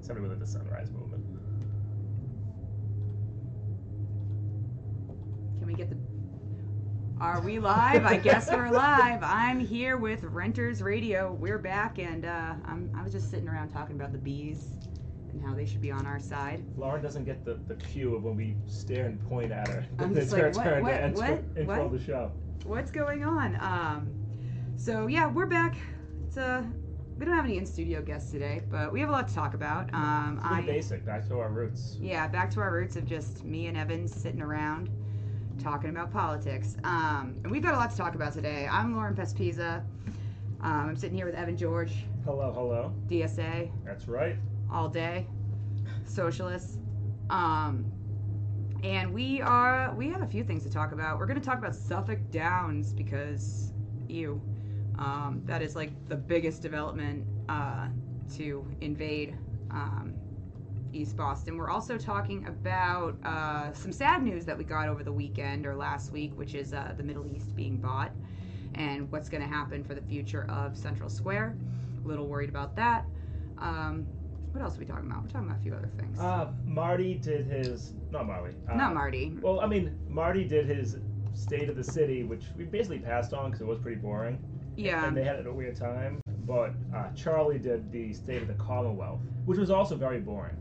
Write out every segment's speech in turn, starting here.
somebody with the sunrise movement. Can we get the? Are we live? I guess we're live. I'm here with Renters Radio. We're back, and uh, I'm, I was just sitting around talking about the bees and how they should be on our side. Lauren doesn't get the, the cue of when we stare and point at her. I'm it's her what- turn what- to intro, what- intro what? the show. What's going on? Um, so yeah, we're back. It's uh, we don't have any in studio guests today, but we have a lot to talk about. Um, Pretty I basic, back to our roots. yeah, back to our roots of just me and Evan sitting around talking about politics. Um, and we've got a lot to talk about today. I'm Lauren Pespiza. Um, I'm sitting here with Evan George, Hello, hello. DSA, That's right. all day, socialists. Um, and we are we have a few things to talk about. We're going to talk about Suffolk Downs because ew, um, that is like the biggest development uh, to invade um, East Boston. We're also talking about uh, some sad news that we got over the weekend or last week, which is uh, the Middle East being bought and what's going to happen for the future of Central Square. A little worried about that. Um, what else are we talking about? We're talking about a few other things. Uh, Marty did his. Not Marty. Uh, Not Marty. Well, I mean, Marty did his State of the City, which we basically passed on because it was pretty boring. Yeah. And they had it a weird time. But uh, Charlie did the State of the Commonwealth, which was also very boring.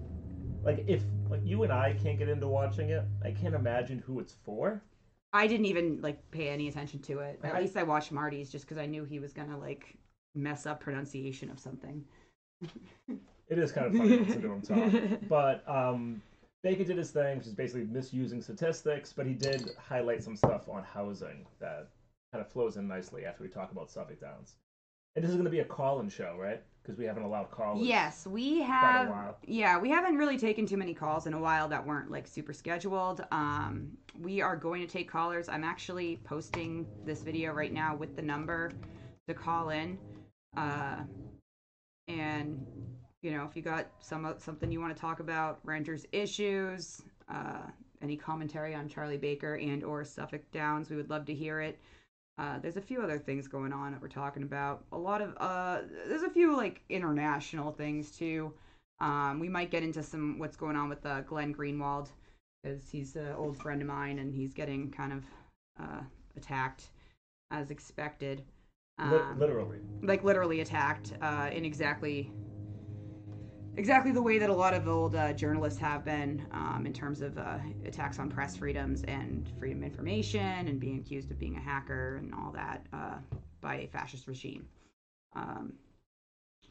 Like, if like you and I can't get into watching it, I can't imagine who it's for. I didn't even like pay any attention to it. At I- least I watched Marty's just because I knew he was gonna like mess up pronunciation of something. It is kind of funny to listen to him talk. But um, Baker did his thing, which is basically misusing statistics, but he did highlight some stuff on housing that kind of flows in nicely after we talk about Suffolk Downs. And this is going to be a call-in show, right? Because we haven't allowed callers. Yes, we have. while. Yeah, we haven't really taken too many calls in a while that weren't like super scheduled. Um, we are going to take callers. I'm actually posting this video right now with the number to call in. Uh, and you know, if you got some something you want to talk about, renters issues, uh, any commentary on Charlie Baker and or Suffolk Downs, we would love to hear it. Uh, there's a few other things going on that we're talking about. A lot of uh, there's a few like international things too. Um, we might get into some what's going on with uh, Glenn Greenwald because he's an old friend of mine and he's getting kind of uh, attacked as expected. Um, literally. like literally attacked uh, in exactly exactly the way that a lot of old uh, journalists have been um, in terms of uh, attacks on press freedoms and freedom of information and being accused of being a hacker and all that uh, by a fascist regime. Um,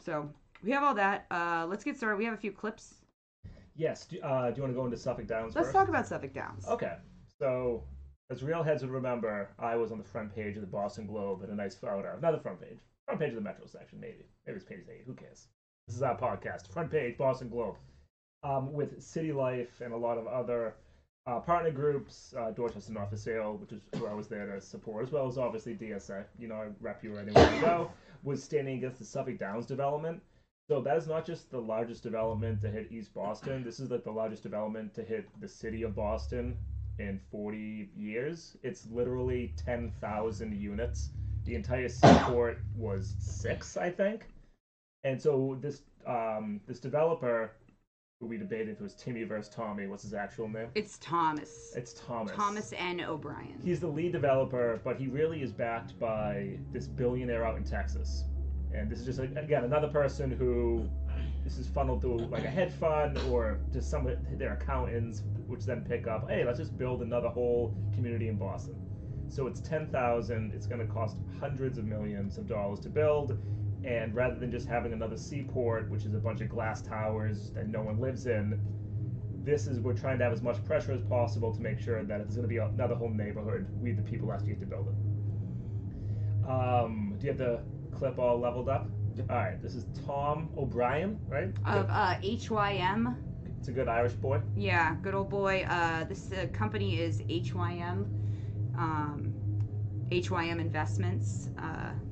so we have all that. Uh, let's get started. We have a few clips. Yes. Do, uh, do you want to go into Suffolk Downs Let's first? talk about Suffolk Downs. Okay. So, as real heads would remember, I was on the front page of the Boston Globe in a nice photo. Not the front page. Front page of the Metro section, maybe. Maybe it's page 8. Who cares? This is our podcast. Front page, Boston Globe. Um, with City Life and a lot of other uh, partner groups, uh, Dorchester Not for Sale, which is who I was there to support, as well as obviously DSA. You know, I rep you anywhere you go, was standing against the Suffolk Downs development. So that is not just the largest development to hit East Boston. This is like the largest development to hit the city of Boston in 40 years. It's literally 10,000 units. The entire seaport was six, I think. And so this um, this developer, who we debated if it was Timmy versus Tommy, what's his actual name? It's Thomas. It's Thomas. Thomas N. O'Brien. He's the lead developer, but he really is backed by this billionaire out in Texas. And this is just again another person who this is funneled through like a hedge fund or just some of their accountants, which then pick up, hey, let's just build another whole community in Boston. So it's ten thousand. It's going to cost hundreds of millions of dollars to build, and rather than just having another seaport, which is a bunch of glass towers that no one lives in, this is we're trying to have as much pressure as possible to make sure that if there's going to be another whole neighborhood, we the people actually get to build it. Um, do you have the clip all leveled up? All right, this is Tom O'Brien, right? Of uh, HYM. It's a good Irish boy. Yeah, good old boy. Uh, this uh, company is HYM, um, HYM Investments uh,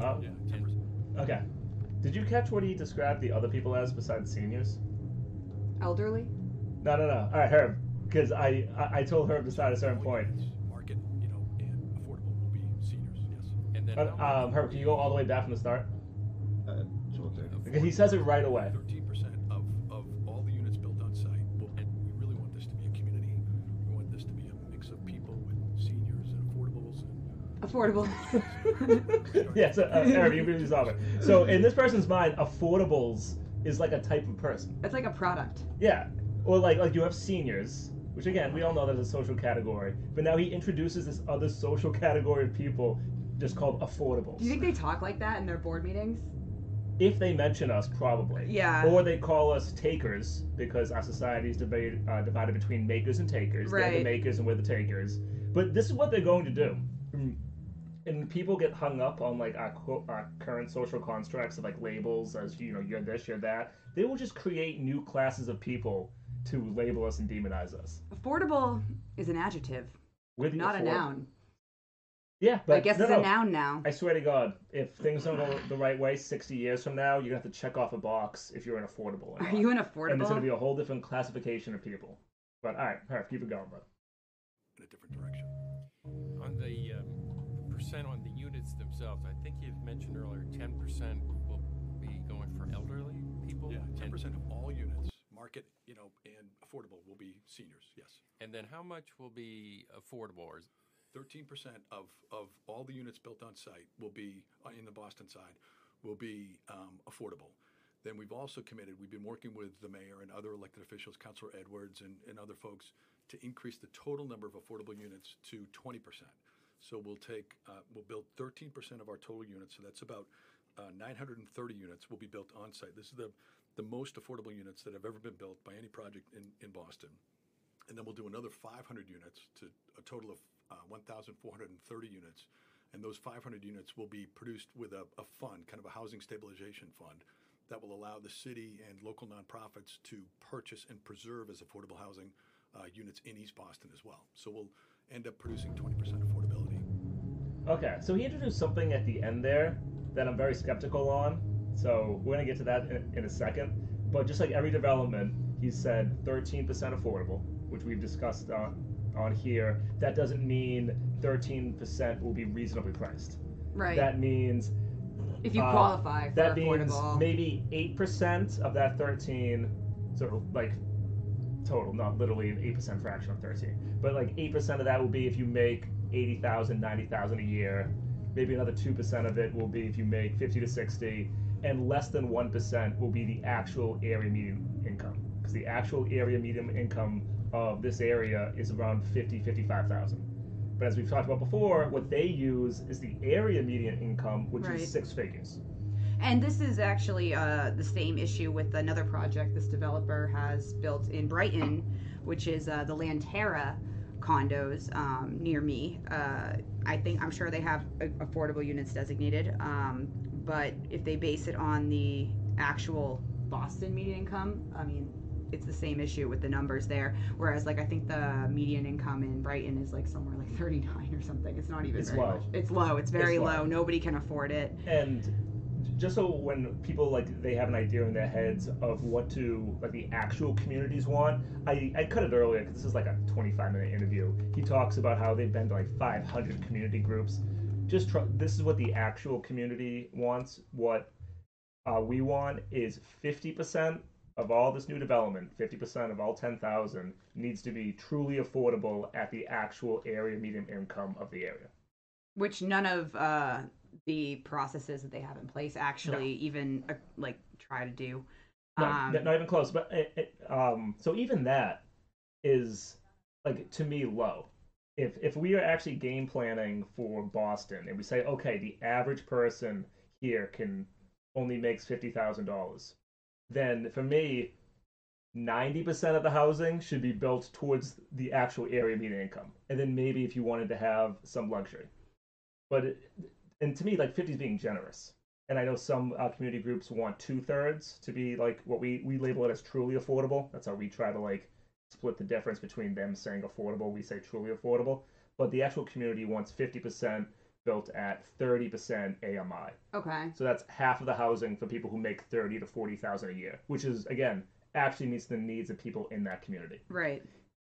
Oh. yeah, ten percent. Okay. Did you catch what he described the other people as besides seniors? Elderly? No, no, no. All right, Herb, because I, I I told Herb to start at a certain point. Market, you know, and affordable will be seniors, yes. And then Uh, um, Herb, can you go all the way back from the start? Uh, okay. Because he says it right away. 13, Affordable. yeah, so uh, Herb, you can resolve it. So in this person's mind, affordables is like a type of person. it's like a product. Yeah, or like like you have seniors, which again we all know that's a social category. But now he introduces this other social category of people, just called affordables. Do you think they talk like that in their board meetings? if they mention us, probably. Yeah. Or they call us takers because our society is divided, uh, divided between makers and takers. They're the makers and we're the takers. But this is what they're going to do. And people get hung up on like our, co- our current social constructs of like labels as you know you're this you're that. They will just create new classes of people to label us and demonize us. Affordable is an adjective, We're the not a noun. Yeah, but I guess no, it's no. a noun now. I swear to God, if things don't go the right way 60 years from now, you're gonna have to check off a box if you're an affordable. Are you an affordable? and there's going to be a whole different classification of people. But all right, all right, keep it going, bro. in a different direction. On the percent on the units themselves? I think you've mentioned earlier, ten percent will be going for elderly people. Yeah, ten percent of all units, market, you know, and affordable will be seniors, yes. And then how much will be affordable? Or is, Thirteen percent of, of all the units built on site will be, uh, in the Boston side, will be um, affordable. Then we've also committed, we've been working with the mayor and other elected officials, Councilor Edwards and, and other folks, to increase the total number of affordable units to twenty percent. So we'll take, uh, we'll build thirteen percent of our total units, so that's about uh, nine hundred and thirty units will be built on site. This is the, the most affordable units that have ever been built by any project in, in Boston and then we'll do another 500 units to a total of uh, 1,430 units. And those 500 units will be produced with a, a fund, kind of a housing stabilization fund, that will allow the city and local nonprofits to purchase and preserve as affordable housing uh, units in East Boston as well. So we'll end up producing 20% affordability. Okay, so he introduced something at the end there that I'm very skeptical on. So we're gonna get to that in, in a second. But just like every development, he said 13% affordable, which we've discussed on on here. That doesn't mean 13% will be reasonably priced. Right. That means if you uh, qualify for that means affordable. maybe eight percent of that thirteen, sort of like total, not literally an eight percent fraction of thirteen, but like eight percent of that will be if you make 80,000, 90,000 a year. Maybe another two percent of it will be if you make fifty to sixty, and less than one percent will be the actual area median income, because the actual area median income of this area is around 50, 55,000. But as we've talked about before, what they use is the area median income, which Right. is six figures. And this is actually uh, the same issue with another project this developer has built in Brighton, which is uh, the Lantera condos um, near me. Uh, I think I'm sure they have affordable units designated, um, but if they base it on the actual Boston median income, I mean, it's the same issue with the numbers there. Whereas, like, I think the median income in Brighton is like somewhere like 39 or something. It's not even It's very low. much. It's low. It's very It's low. low. Nobody can afford it. And just so when people like they have an idea in their heads of what to like the actual communities want, I, I cut it earlier because this is like a 25 minute interview. He talks about how they've been to like 500 community groups. Just this is what the actual community wants. What uh, we want is 50% of all this new development, 50% of all 10,000 needs to be truly affordable at the actual area median income of the area. which none of uh, the processes that they have in place actually even uh, like try to do. No, Um, not even close. But it, it, um, so even that is like to me low. If if we are actually game planning for Boston and we say, okay, the average person here can only makes fifty thousand dollars, then for me, ninety percent of the housing should be built towards the actual area median income, and then maybe if you wanted to have some luxury, but it, and to me, like fifty is being generous and I know some uh, community groups want two thirds to be like what we we label it as truly affordable. That's how we try to like split the difference between them saying affordable, we say truly affordable. But the actual community wants 50% built at 30% AMI. Okay. So that's half of the housing for people who make 30 to 40,000 a year, which is again actually meets the needs of people in that community. Right.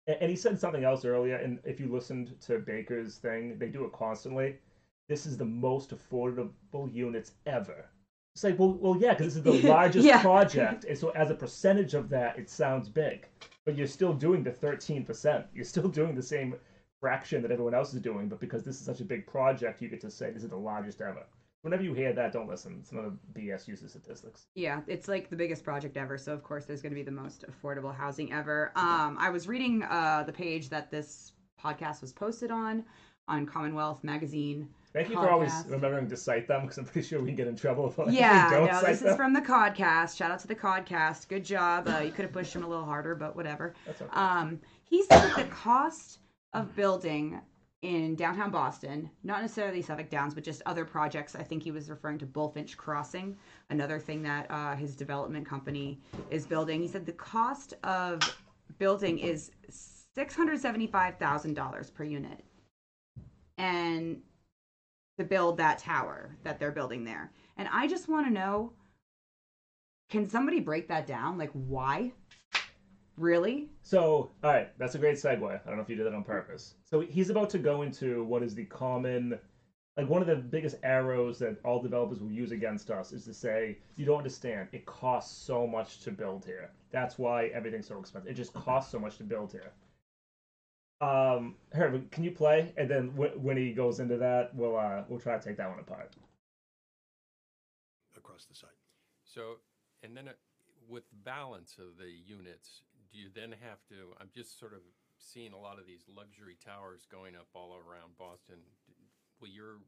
And he said something else earlier, and if you listened to Baker's thing, they do it constantly. This is the most affordable units ever. It's like, well, well, yeah, because this is the largest Yeah. project, and so as a percentage of that, it sounds big, but you're still doing the thirteen percent. You're still doing the same fraction that everyone else is doing, but because this is such a big project, you get to say this is the largest ever. Whenever you hear that, don't listen. It's another BS use of statistics. Yeah, it's like the biggest project ever. So of course, there's going to be the most affordable housing ever. Um, I was reading uh, the page that this podcast was posted on on Commonwealth Magazine. Thank you for always remembering to cite them, because I'm pretty sure we can get in trouble if we Yeah, don't no, cite this them. is from the Codcast. Shout out to the Codcast. Good job. Uh, you could have pushed him a little harder, but whatever. That's okay. Um, he said that the cost of building in downtown Boston, not necessarily Suffolk Downs, but just other projects. I think he was referring to Bulfinch Crossing, another thing that uh, his development company is building. He said the cost of building is six hundred seventy-five thousand dollars per unit, and to build that tower that they're building there. And I just want to know, can somebody break that down? Like, why? Really? So, all right, that's a great segue. I don't know if you did that on purpose. So he's about to go into what is the common, like one of the biggest arrows that all developers will use against us is to say, you don't understand. It costs so much to build here. That's why everything's so expensive. It just costs so much to build here. Um, Herb, can you play? And then w- when he goes into that, we'll uh, we'll try to take that one apart. across the site. So, and then uh, with balance of the units, do you then have to? I'm just sort of seeing a lot of these luxury towers going up all around Boston. Will your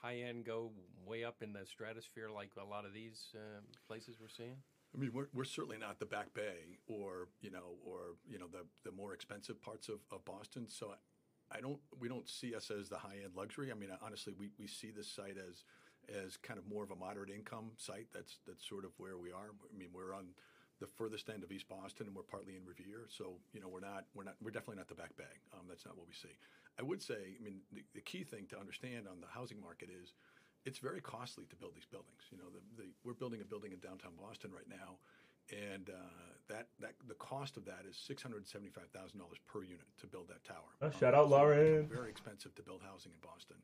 high end go way up in the stratosphere like a lot of these uh, places we're seeing? I mean, we're, we're certainly not the Back Bay or you know or you know the the more expensive parts of, of Boston. So I, I don't we don't see us as the high end luxury. I mean, honestly, we, we see this site as as kind of more of a moderate income site. That's that's sort of where we are. I mean, we're on the furthest end of East Boston, and we're partly in Revere. So you know, we're not we're not we're definitely not the Back Bay. Um, that's not what we see. I would say, I mean, the, the key thing to understand on the housing market is it's very costly to build these buildings. You know, the, the, we're building a building in downtown Boston right now, and uh, that that the cost of that is six hundred seventy five thousand dollars per unit to build that tower. Oh, Um, shout out, so, Lauren. Very expensive to build housing in Boston.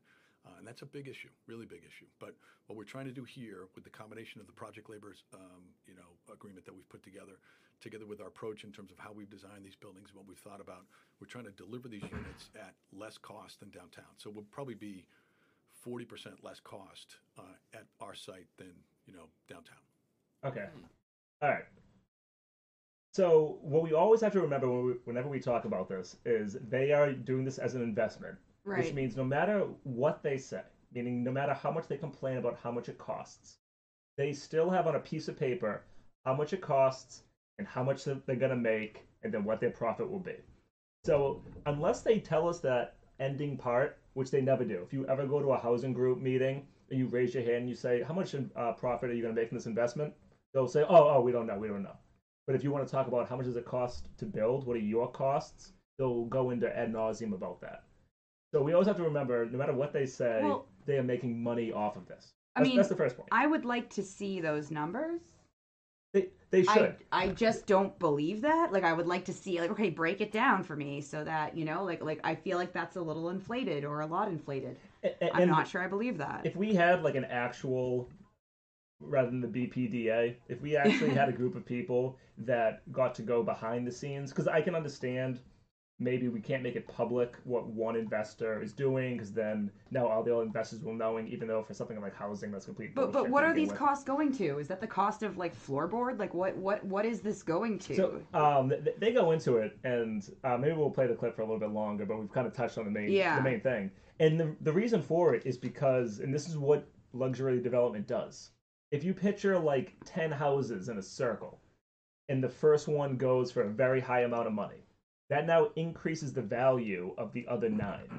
Uh, and that's a big issue, really big issue. But what we're trying to do here, with the combination of the project labor's, um, you know, agreement that we've put together, together with our approach in terms of how we've designed these buildings and what we've thought about, we're trying to deliver these units at less cost than downtown. So we'll probably be 40% less cost uh, at our site than, you know, downtown. Okay. All right. So what we always have to remember when we, whenever we talk about this is they are doing this as an investment, which means no matter what they say, meaning no matter how much they complain about how much it costs, they still have on a piece of paper how much it costs and how much they're going to make and then what their profit will be. So unless they tell us that ending part, which they never do, if you ever go to a housing group meeting and you raise your hand and you say, how much uh, profit are you going to make from this investment? They'll say, oh, oh, we don't know, we don't know. But if you want to talk about how much does it cost to build, what are your costs, they'll go into ad nauseum about that. So we always have to remember, no matter what they say, Well- they are making money off of this. I mean, that's the first point. I would like to see those numbers. They, they should. I, I just don't believe that. Like I would like to see like okay, break it down for me so that, you know, like like I feel like that's a little inflated or a lot inflated. I'm not sure I believe that. if we had like an actual rather than the BPDA, if we actually had a group of people that got to go behind the scenes, because I can understand maybe we can't make it public what one investor is doing, because then now all the other investors will knowing, even though for something like housing, that's complete. but but what are these with. costs going to? Is that the cost of like floorboard? Like what what what is this going to? So um, th- they go into it, and uh, maybe we'll play the clip for a little bit longer, but we've kind of touched on the main Yeah. the main thing. And the the reason for it is because, and this is what luxury development does. If you picture like ten houses in a circle, and the first one goes for a very high amount of money, that now increases the value of the other nine.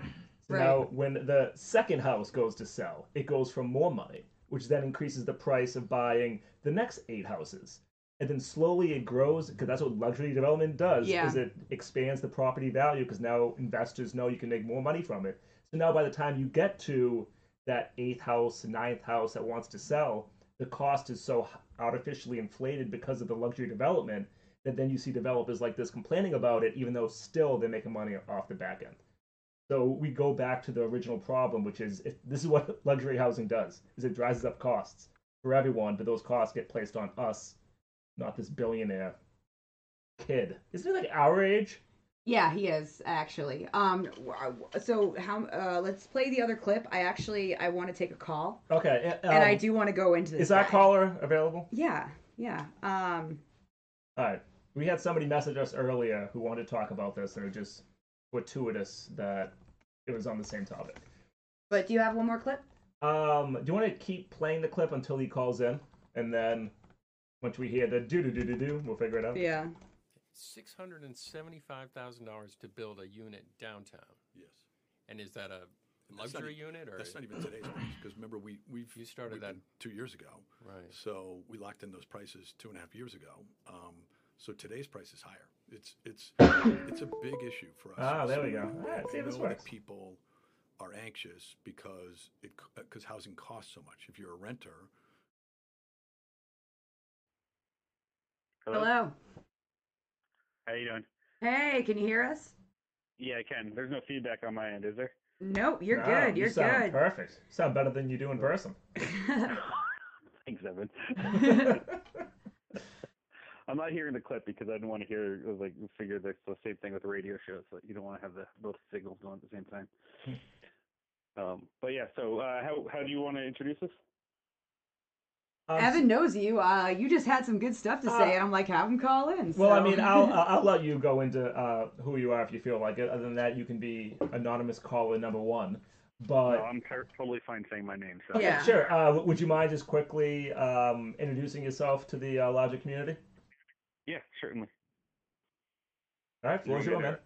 So Right. now, when the second house goes to sell, it goes for more money, which then increases the price of buying the next eight houses. and then slowly it grows because that's what luxury development does. Yeah. Is it expands the property value because now investors know you can make more money from it. So now by the time you get to that eighth house, ninth house that wants to sell, the cost is so artificially inflated because of the luxury development that then you see developers like this complaining about it, even though still they're making money off the back end. So we go back to the original problem, which is if this is what luxury housing does: is it drives up costs for everyone, but those costs get placed on us, not this billionaire kid. Isn't he like our age? Yeah, he is actually. Um, so how? Uh, let's play the other clip. I actually I want to take a call, Okay, um, and I do want to go into this. Is that guy. caller available? Yeah, yeah. Um, All right. We had somebody message us earlier who wanted to talk about this, and it just fortuitous that it was on the same topic. but do you have one more clip? Um, do you want to keep playing the clip until he calls in, and then once we hear the do do do do do, we'll figure it out. Yeah. Six hundred and seventy-five thousand dollars to build a unit downtown. Yes. And is that a That's not luxury e- unit or That's not even today's price, because remember, we, we've. You started we've that- two years ago. right? So we locked in those prices two and a half years ago. Um, so today's price is higher. It's, it's, it's a big issue for us. Ah, there we So go. All right, see I this know that works. people are anxious because it, because housing costs so much. If you're a renter, Hello. How you doing? Hey, can you hear us? Yeah, I can. There's no feedback on my end, is there? Nope, you're No, good. you You're sound good. Perfect. Sound better than you do in person. Thanks, Evan. I'm not hearing the clip because I didn't want to hear like figure that's the same thing with the radio shows. So you don't want to have the both signals going at the same time. um, but yeah, so uh, how how do you want to introduce this? Um, Evan knows you. Uh, you just had some good stuff to say, Uh, and I'm like, have him call in. Well, I mean, I'll I'll I'll let you go into uh, who you are if you feel like it. Other than that, you can be anonymous caller number one. But no, I'm ter- totally fine saying my name. So Yeah. sure. Uh, w- would you mind just quickly um, introducing yourself to the uh, larger community? Yeah, certainly. All right, floor's You yours, man.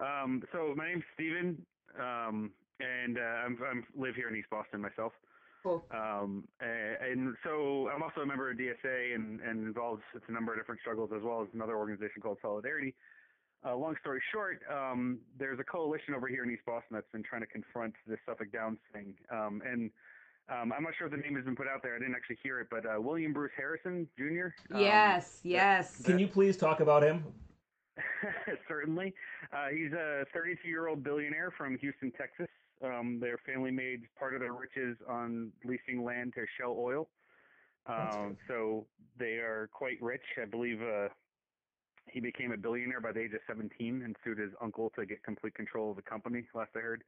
Um, so my name's Steven, um, and uh, I'm, I'm live here in East Boston myself. Cool. Um, a- and so I'm also a member of DSA and, and involved with a number of different struggles as well as another organization called Solidarity. Uh, long story short, um, there's a coalition over here in East Boston that's been trying to confront this Suffolk Downs thing. Um, and um, I'm not sure if the name has been put out there. I didn't actually hear it, but uh, William Bruce Harrison Jr. um, yes, yes. Can you please talk about him? Certainly. Uh, he's a 32 year old billionaire from Houston, Texas. Um, their family made part of their riches on leasing land to Shell Oil. Um, so they are quite rich. I believe uh, he became a billionaire by the age of 17 and sued his uncle to get complete control of the company, last I heard.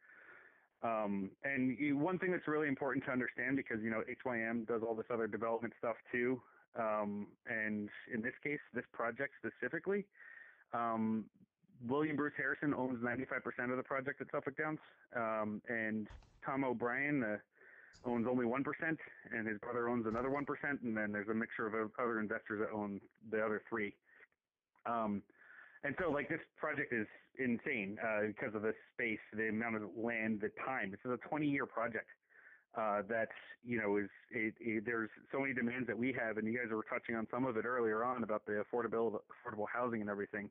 Um, and you, one thing that's really important to understand because, you know, HYM does all this other development stuff too. Um, and in this case, this project specifically, um, William Bruce Harrison owns 95% of the project at Suffolk Downs, um, and Tom O'Brien uh, owns only 1%, and his brother owns another 1%, and then there's a mixture of other investors that own the other three. Um, and so, like, this project is insane uh, because of the space, the amount of land, the time. This is a 20 year project. Uh, that you know is it, it, there's so many demands that we have, and you guys were touching on some of it earlier on about the affordable affordable housing and everything.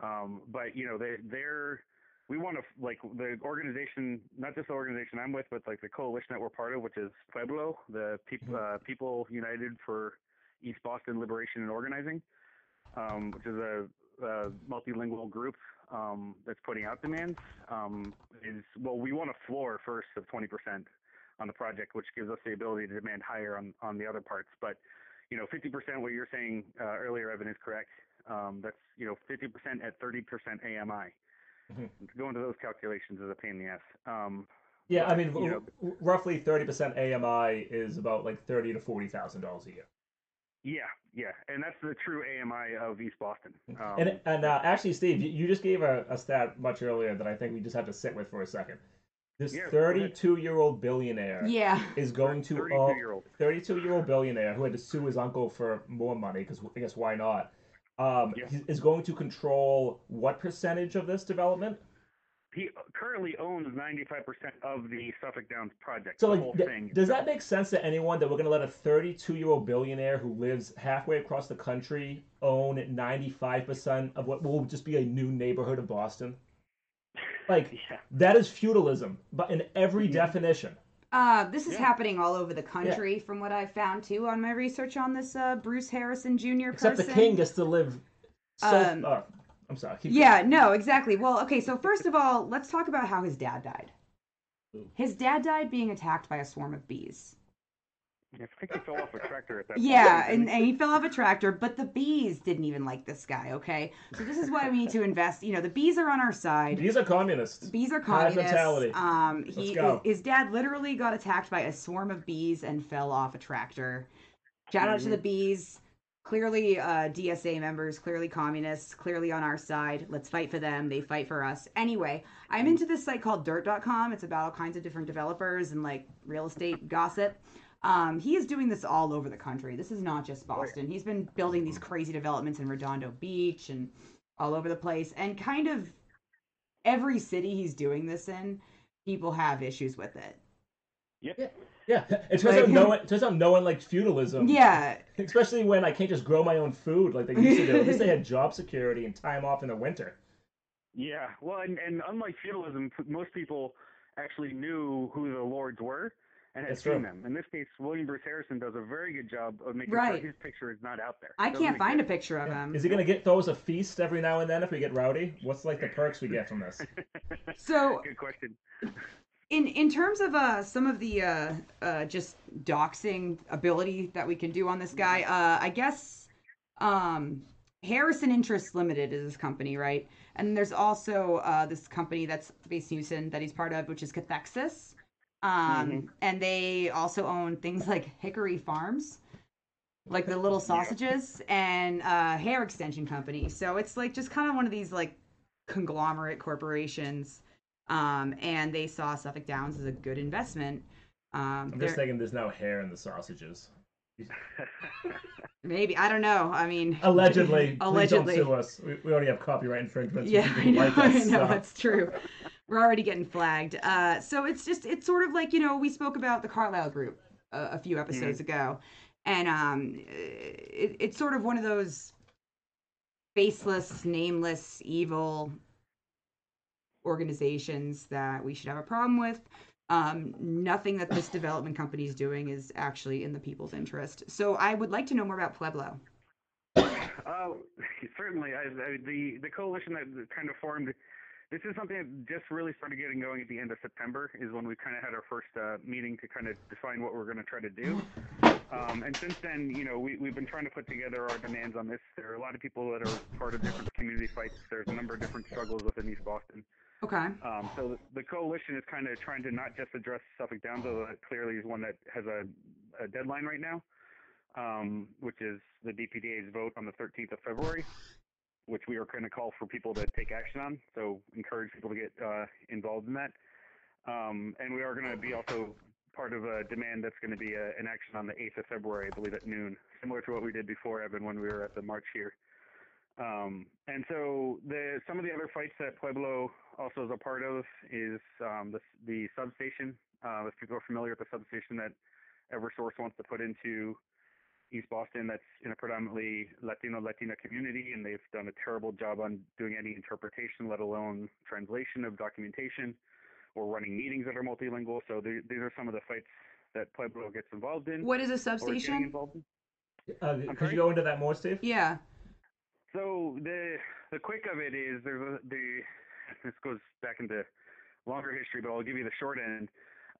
Um, but you know, they they're we want to like the organization, not just the organization I'm with, but like the coalition that we're part of, which is Pueblo, the people uh, People United for East Boston Liberation and Organizing, um, which is a, a multilingual group um, that's putting out demands. Um, is well, we want a floor first of 20% on the project, which gives us the ability to demand higher on on the other parts, but you know, 50% what you're saying uh, earlier, Evan, is correct. Um, that's, you know, 50% at 30% AMI. Mhm. To those calculations is a pain in the ass. Um, Yeah, I mean, know- roughly thirty percent AMI is about like thirty to forty thousand dollars a year. Yeah, yeah. And that's the true AMI of East Boston. Um, and and uh, actually, Steve, you, you just gave a, a stat much earlier that I think we just have to sit with for a second. This Yeah, thirty-two-year-old billionaire Yeah. is going to 32-year-old. 32 year old billionaire who had to sue his uncle for more money because I guess why not? Um, Yeah. he is going to control what percentage of this development? He currently owns 95% of the Suffolk Downs project. So, the like, whole th- thing. does that make sense to anyone that we're going to let a 32 year old billionaire who lives halfway across the country own 95% of what will just be a new neighborhood of Boston? Like, Yeah. that is feudalism, but in every Mhm. definition. Uh, this is Yeah. happening all over the country, from what I've found too on my research on this uh, Bruce Harrison Jr. Except person. the king gets to live so. Um, I'm sorry. keep Yeah, no, exactly. Well, okay, so first of all, let's talk about how his dad died. His dad died being attacked by a swarm of bees. I think he fell off a tractor at that Yeah, point. and, and he fell off a tractor, but the bees didn't even like this guy, okay? So this is why we need to invest. You know, the bees are on our side. These are communists. Bees are High communists. mentality. Um, he, Let's go. his dad literally got attacked by a swarm of bees and fell off a tractor. Shout out to the bees. Clearly, uh, DSA members, clearly communists, clearly on our side. Let's fight for them. They fight for us. Anyway, I'm into this site called Dirt.com. It's about all kinds of different developers and like real estate gossip. Um, he is doing this all over the country. This is not just Boston. He's been building these crazy developments in Redondo Beach and all over the place. And kind of every city he's doing this in, people have issues with it. Yep. Yeah, it turns Like- out no one. it Turns out no one likes feudalism. Yeah, especially when I can't just grow my own food like they used to do. At least they had job security and time off in the winter. Yeah, well, and, and unlike feudalism, most people actually knew who the lords were and had That's seen true. them. In this case, William Bruce Harrison does a very good job of making Right. sure his picture is not out there. I Doesn't can't find a picture of him. Is he gonna get those a feast every now and then if we get rowdy? What's like the perks we get from this? So, Good question. In in terms of uh some of the uh uh just doxing ability that we can do on this guy, uh I guess um Harrison Interest Limited is his company, right? And there's also uh this company that's based in Houston that he's part of, which is Cathexis. Um Mhm. and they also own things like Hickory Farms. Like the little sausages and uh hair extension company. So it's like just kind of one of these like conglomerate corporations. Um, and they saw Suffolk Downs as a good investment. Um, I'm they're- just thinking there's no hair in the sausages. maybe I don't know. I mean, Allegedly, allegedly. Don't sue us. We, we already have copyright infringements. Yeah, from I know. like I know so- that's true. We're already getting flagged. Uh, so it's just it's sort of like you know we spoke about the Carlyle Group a, a few episodes ago, and um, it, it's sort of one of those faceless, nameless, evil organizations that we should have a problem with. Um, nothing that this development company is doing is actually in the people's interest. So I would like to know more about Pueblo. Uh, certainly, I, I, the the coalition that kind of formed. This is something that just really started getting going at the end of September. Is when we kind of had our first uh, meeting to kind of define what we're going to try to do. Um, and since then, you know, we, we've been trying to put together our demands on this. There are a lot of people that are part of different community fights. There's a number of different struggles within East Boston. Okay. Um, so the, the coalition is kind of trying to not just address Suffolk Downs, although that clearly is one that has a, a deadline right now, um, which is the BPDA's vote on the 13th of February, which we are going to call for people to take action on. So encourage people to get uh, involved in that. Um, and we are going to be also part of a demand that's going to be a, an action on the 8th of February, I believe at noon, similar to what we did before, Evan, when we were at the march here. Um, and so the some of the other fights that Pueblo also is a part of is um, the the substation. Uh, if people are familiar with the substation that EverSource wants to put into East Boston, that's in a predominantly Latino Latina community, and they've done a terrible job on doing any interpretation, let alone translation of documentation, or running meetings that are multilingual. So the, these are some of the fights that Pueblo gets involved in. What is a or is getting substation? involved. Uh, could sorry? you go into that more, Steve? Yeah. So the the quick of it is there's a, the this goes back into longer history, but I'll give you the short end.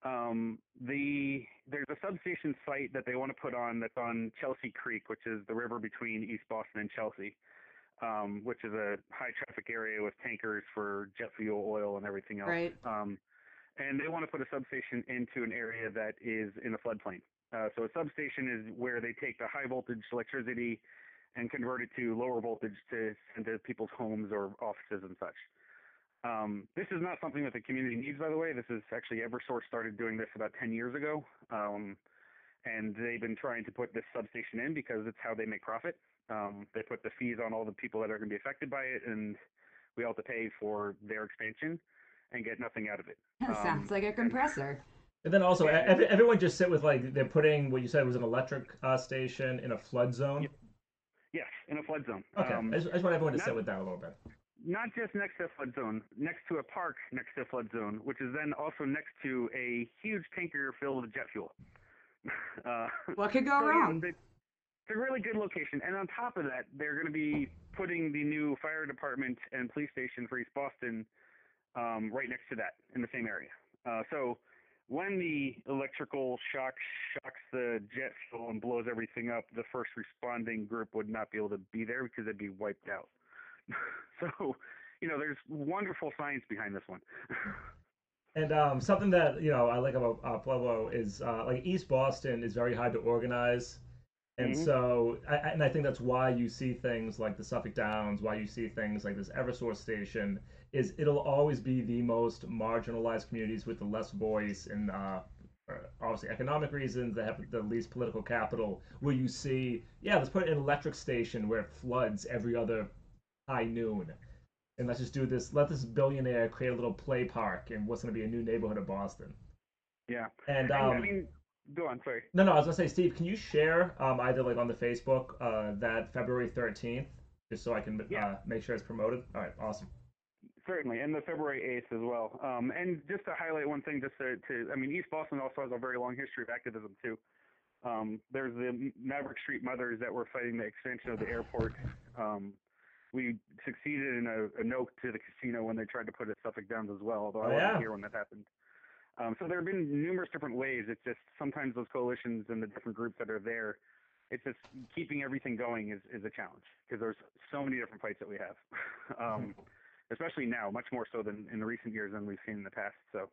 Um, the there's a substation site that they want to put on that's on Chelsea Creek, which is the river between East Boston and Chelsea, um, which is a high traffic area with tankers for jet fuel, oil, and everything else. Right. Um, and they want to put a substation into an area that is in a floodplain. Uh, so a substation is where they take the high voltage electricity and convert it to lower voltage to send to people's homes or offices and such. Um, this is not something that the community needs, by the way. This is actually EverSource started doing this about 10 years ago. Um, and they've been trying to put this substation in because it's how they make profit. Um, they put the fees on all the people that are going to be affected by it, and we all have to pay for their expansion. and get nothing out of it. Sounds like a compressor. And then also, e- every, everyone just sit with like they're putting what you said was an electric uh, station in a flood zone. Yes, in a flood zone. Okay, Um, I, just, I just want everyone to not- sit with that a little bit. Not just next to a flood zone, next to a park next to a flood zone, which is then also next to a huge tanker filled with jet fuel. Uh, What could go so, wrong? they- it's a really good location, and on top of that, they're going to be putting the new fire department and police station for East Boston um, right next to that in the same area. Uh, so when the electrical shock shocks the jet fuel and blows everything up, the first responding group would not be able to be there because they'd be wiped out. so, you know, there's wonderful science behind this one. And um, something that you know I like about uh, Pueblo is uh, like East Boston is very hard to organize, and Mhm. so I, I- and I think that's why you see things like the Suffolk Downs, why you see things like this EverSource station. Is it'll always be the most marginalized communities with the less voice and uh, obviously economic reasons that have the least political capital. Where you see, yeah, let's put an electric station where it floods every other high noon and let's just do this. Let this billionaire create a little play park in what's going to be a new neighborhood of Boston. yeah. And And, I um, mean, go on, sorry. no, no, I was gonna say, Steve, can you share um, either like on the Facebook uh, that February thirteenth, just so I can Yeah. uh, make sure it's promoted. All right, awesome. Certainly, and the February 8th as well. Um, and just to highlight one thing, just to, to, I mean, East Boston also has a very long history of activism too. Um, there's the Maverick Street Mothers that were fighting the expansion of the airport. Um, we succeeded in a, a note to the casino when they tried to put it Suffolk Downs as well, although I Oh, wasn't yeah. here when that happened. Um, so there have been numerous different ways. It's just sometimes those coalitions and the different groups that are there, it's just keeping everything going is, is a challenge because there's so many different fights that we have. um, especially now, much more so than in the recent years than we've seen in the past. So,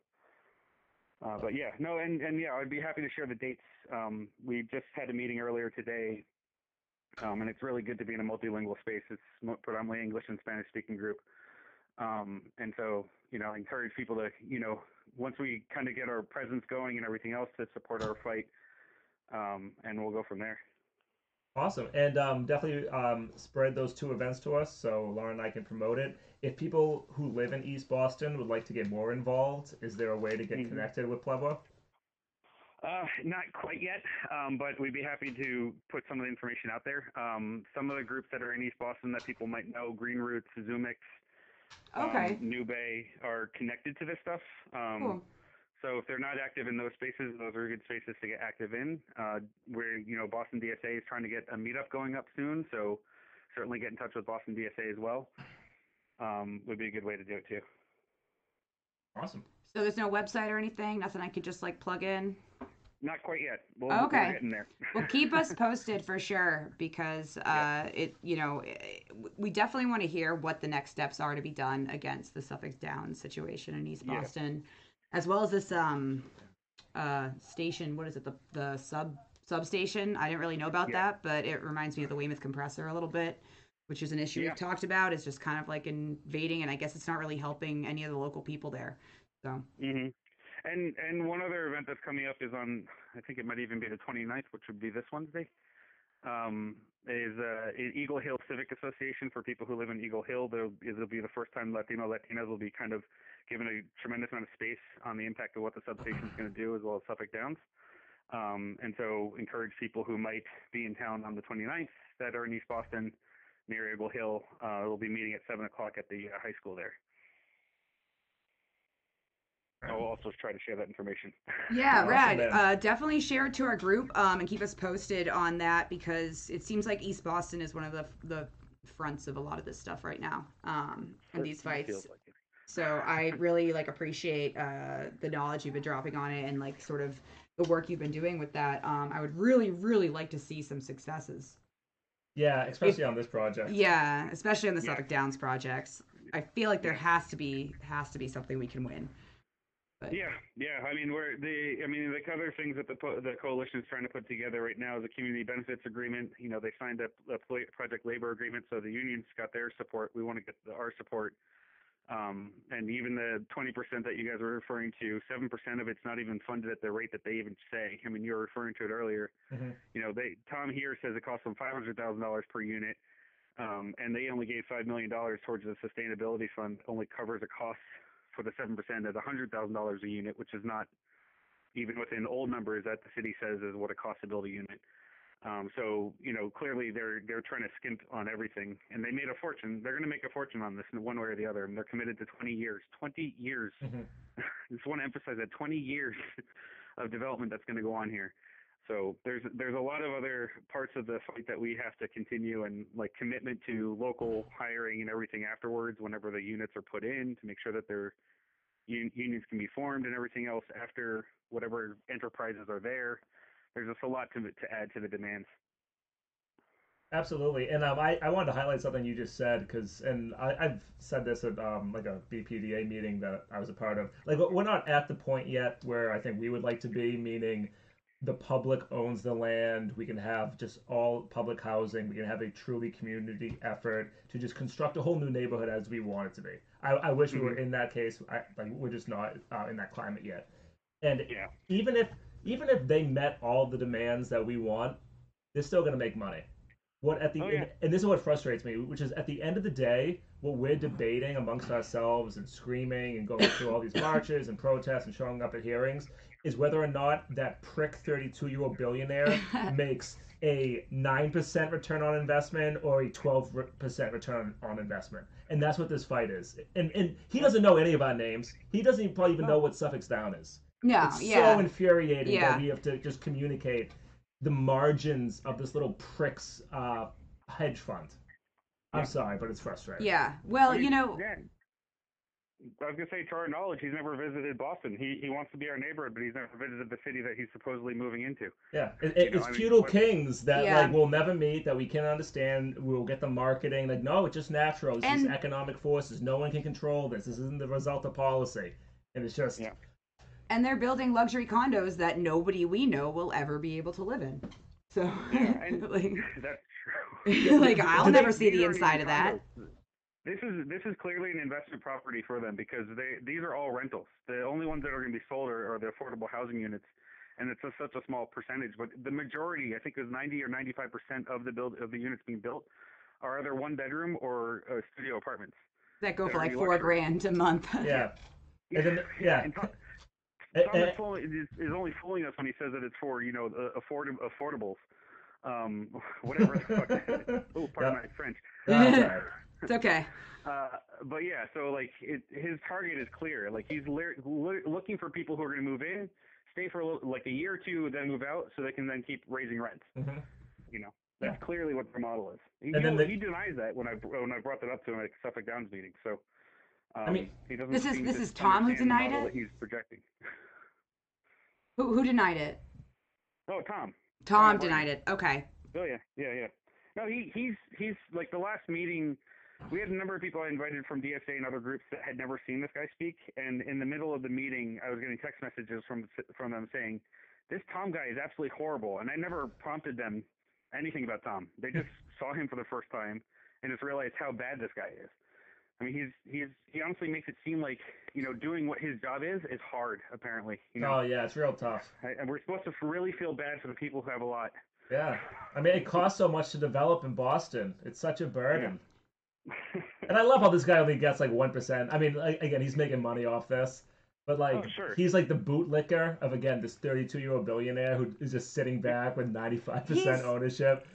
uh, but yeah, no, and, and yeah, I'd be happy to share the dates. Um, we just had a meeting earlier today, um, and it's really good to be in a multilingual space. It's predominantly English and Spanish speaking group. Um, and so, you know, I encourage people to, you know, once we kind of get our presence going and everything else to support our fight, um, and we'll go from there. Awesome, and um, definitely um, spread those two events to us so Lauren and I can promote it. If people who live in East Boston would like to get more involved, is there a way to get Mhm. connected with Pueblo? Uh, not quite yet, um, but we'd be happy to put some of the information out there. Um, some of the groups that are in East Boston that people might know, Green Roots, Zumix, Okay. um, New Bay, are connected to this stuff. Um, Cool. So if they're not active in those spaces, those are good spaces to get active in. Uh, where you know Boston DSA is trying to get a meetup going up soon, so certainly get in touch with Boston DSA as well. Um, would be a good way to do it too. Awesome. So there's no website or anything, nothing I could just like plug in. Not quite yet. We'll, Okay. We're getting there. Well, keep us posted for sure because uh, it, you know, it, we definitely want to hear what the next steps are to be done against the Suffolk Downs situation in East Yeah. Boston, as well as this um, uh, station. What is it? The the sub substation. I didn't really know about Yeah. that, but it reminds me of the Weymouth compressor a little bit, which is an issue Yeah. we've talked about. It's just kind of like invading, and I guess it's not really helping any of the local people there. So hmm And and one other event that's coming up is on I think it might even be the 29th, which would be this Wednesday. Um, is uh, Eagle Hill Civic Association for people who live in Eagle Hill. There'll, it'll be the first time Latino Latinas will be kind of given a tremendous amount of space on the impact of what the substation is going to do, as well as Suffolk Downs. Um, and so encourage people who might be in town on the 29th that are in East Boston near Eagle Hill. Uh, we'll be meeting at 7 o'clock at the uh, high school there. I'll also try to share that information. Yeah, Awesome, rad. Uh, definitely share it to our group um, and keep us posted on that because it seems like East Boston is one of the the fronts of a lot of this stuff right now um, and these fights. feels like. So I really like appreciate uh, the knowledge you've been dropping on it and like sort of the work you've been doing with that. Um, I would really, really like to see some successes. Yeah, especially on this project. Yeah, especially on the Yeah. Suffolk Downs projects. I feel like there has to be has to be something we can win. But Yeah, yeah. I mean, we're the. I mean, the other things that the po- the coalition is trying to put together right now is a community benefits agreement. You know, they signed up a pl- project labor agreement, so the unions got their support. We want to get the, our support. Um, and even the 20% that you guys were referring to, 7% of it's not even funded at the rate that they even say. I mean, you were referring to it earlier. Mhm. You know, they Tom here says it costs them $500,000 per unit, um, and they only gave $5 million towards the sustainability fund, only covers the costs for the seven percent at hundred thousand dollars a unit, which is not even within old numbers that the city says is what it costs to build a unit. Um, so you know, clearly they're they're trying to skimp on everything, and they made a fortune. They're going to make a fortune on this in one way or the other, and they're committed to 20 years. 20 years. Mhm. Just want to emphasize that 20 years of development that's going to go on here. So there's there's a lot of other parts of the fight that we have to continue, and like commitment to local hiring and everything afterwards, whenever the units are put in, to make sure that their un- unions can be formed and everything else after whatever enterprises are there. There's just a lot to to add to the demands. Absolutely, and um, I, I wanted to highlight something you just said because, and I, I've said this at um, like a BPDA meeting that I was a part of. Like, we're not at the point yet where I think we would like to be, meaning the public owns the land. We can have just all public housing. We can have a truly community effort to just construct a whole new neighborhood as we want it to be. I, I wish we were in that case. I, like, we're just not uh, in that climate yet. And Yeah. even if even if they met all the demands that we want, they're still going to make money. What at the Oh, yeah. and this is what frustrates me, which is at the end of the day, what we're debating amongst ourselves and screaming and going through all these marches and protests and showing up at hearings is whether or not that prick 32 year old billionaire makes a 9% return on investment or a 12% return on investment. And that's what this fight is. And and he doesn't know any of our names. He doesn't even, probably even know what Suffolk Downs is. No, It's yeah. so infuriating Yeah. that we have to just communicate the margins of this little prick's uh, hedge fund. I'm Yeah. sorry, but it's frustrating. yeah. Well, you know, yeah. I was gonna say, to our knowledge, he's never visited Boston. He he wants to be our neighborhood, but he's never visited the city that he's supposedly moving into. Yeah, it, You it, know, it's I mean, feudal kings that Yeah. like we'll never meet, that we can't understand. We'll get the marketing like, no, it's just natural. It's just economic forces. No one can control this. This isn't the result of policy, and it's just Yeah. and they're building luxury condos that nobody we know will ever be able to live in. So, Yeah, like, that's true. like I'll never see the inside even of that. condos. This is this is clearly an investment property for them because they these are all rentals. The only ones that are going to be sold are, are the affordable housing units, and it's a, such a small percentage. But the majority, I think, is 90 or 95 percent of the build of the units being built are either one bedroom or uh, studio apartments. That go for like four luxury. grand a month. yeah. And then yeah, And Tom, Tom is, fooling, is, is only fooling us when he says that it's for you know uh, afford, affordables, um, whatever the fuck. oh, pardon Yeah. my French. that's all right. It's okay. Uh, but yeah, so like it, his target is clear. Like he's le- le- looking for people who are going to move in, stay for a little, like a year or two, then move out, so they can then keep raising rents. Mhm. You know, that's Yeah. clearly what their model is. He, And then he- the- he denies that when I when I brought that up to him at Suffolk Downs meeting. So, um, I mean, he doesn't. This is- this is Tom who denied it? He's projecting. Who, who denied it? Oh, Tom. Tom Tom denied it. Okay. Oh yeah, yeah, yeah. No, he he's he's like the last meeting. We had a number of people I invited from DSA and other groups that had never seen this guy speak. And in the middle of the meeting, I was getting text messages from from them saying, "This Tom guy is absolutely horrible." And I never prompted them anything about Tom. They just saw him for the first time and just realized how bad this guy is. I mean, he's he's he honestly makes it seem like you know doing what his job is is hard. Apparently, you know, Oh yeah, it's real tough. and we're supposed to really feel bad for the people who have a lot. Yeah, I mean, it costs so much to develop in Boston. It's such a burden. And I love how this guy only gets like one percent. I mean, like, again, he's making money off this, but like Oh, sure. he's like the bootlicker of again this thirty-two-year-old billionaire who is just sitting back with ninety-five percent ownership.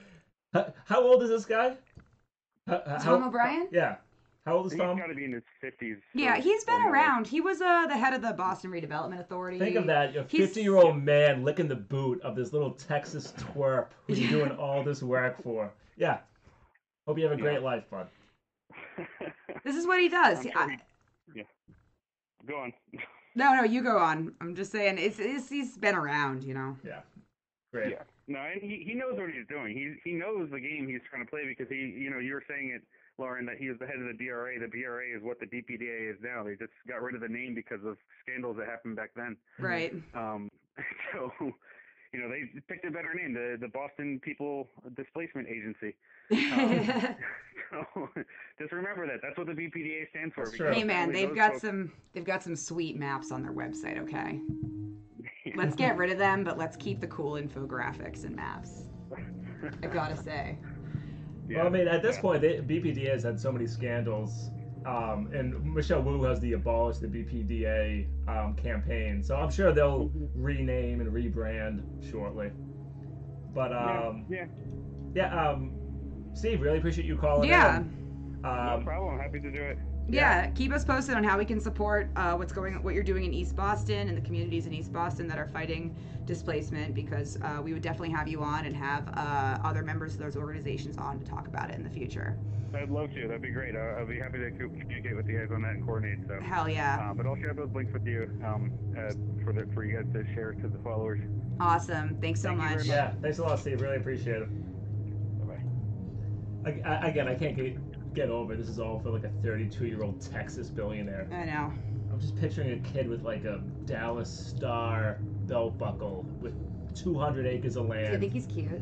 How, how old is this guy? How, Tom how- O'Brien? Yeah. How old is He's Tom? got to be in his fifties. Yeah, he's been around. He was uh, the head of the Boston Redevelopment Authority. Think of that, a fifty-year-old man licking the boot of this little Texas twerp who you're doing all this work for. Yeah. Hope you have a great Yeah. life, bud. This is what he does. I'm He- sure I- he- Go on. no, no, you go on. I'm just saying, it's, it's he's been around, you know. Yeah. Great. Yeah. No, and he he knows what he's doing. He he knows the game he's trying to play because he you know you were saying it, Lauren, that he was the head of the BRA. The BRA is what the BPDA is now. They just got rid of the name because of scandals that happened back then. Right. Um, so you know they picked a better name, the the Boston People Displacement Agency. Um, so just remember that. That's what the BPDA stands for. That's hey man, they've got folks- some they've got some sweet maps on their website, okay? Let's get rid of them, but let's keep the cool infographics and maps. I gotta say. Well, I mean, at this Yeah. point, they, BPD has had so many scandals Um, and Michelle Wu has the abolish the BPDA um, campaign, so I'm sure they'll rename and rebrand shortly. But um, yeah, yeah, um, Steve, really appreciate you calling Yeah. in. no Um, problem. Happy to do it. Yeah, keep us posted on how we can support uh, what's going, what you're doing in East Boston and the communities in East Boston that are fighting displacement. Because uh, we would definitely have you on and have uh, other members of those organizations on to talk about it in the future. I'd love to. That'd be great. I- I'll be happy to communicate with you guys on that and coordinate. So, Hell yeah, uh, but I'll share those links with you um, uh, for the for you guys to share to the followers. awesome! Thanks so Thank you much. yeah, thanks a lot, Steve. Really appreciate it. Bye bye. I, I, again, I can't get get over this is all for like a 32 year old Texas billionaire. I know. I'm just picturing a kid with like a Dallas Star belt buckle with 200 acres of land. Do you think he's cute?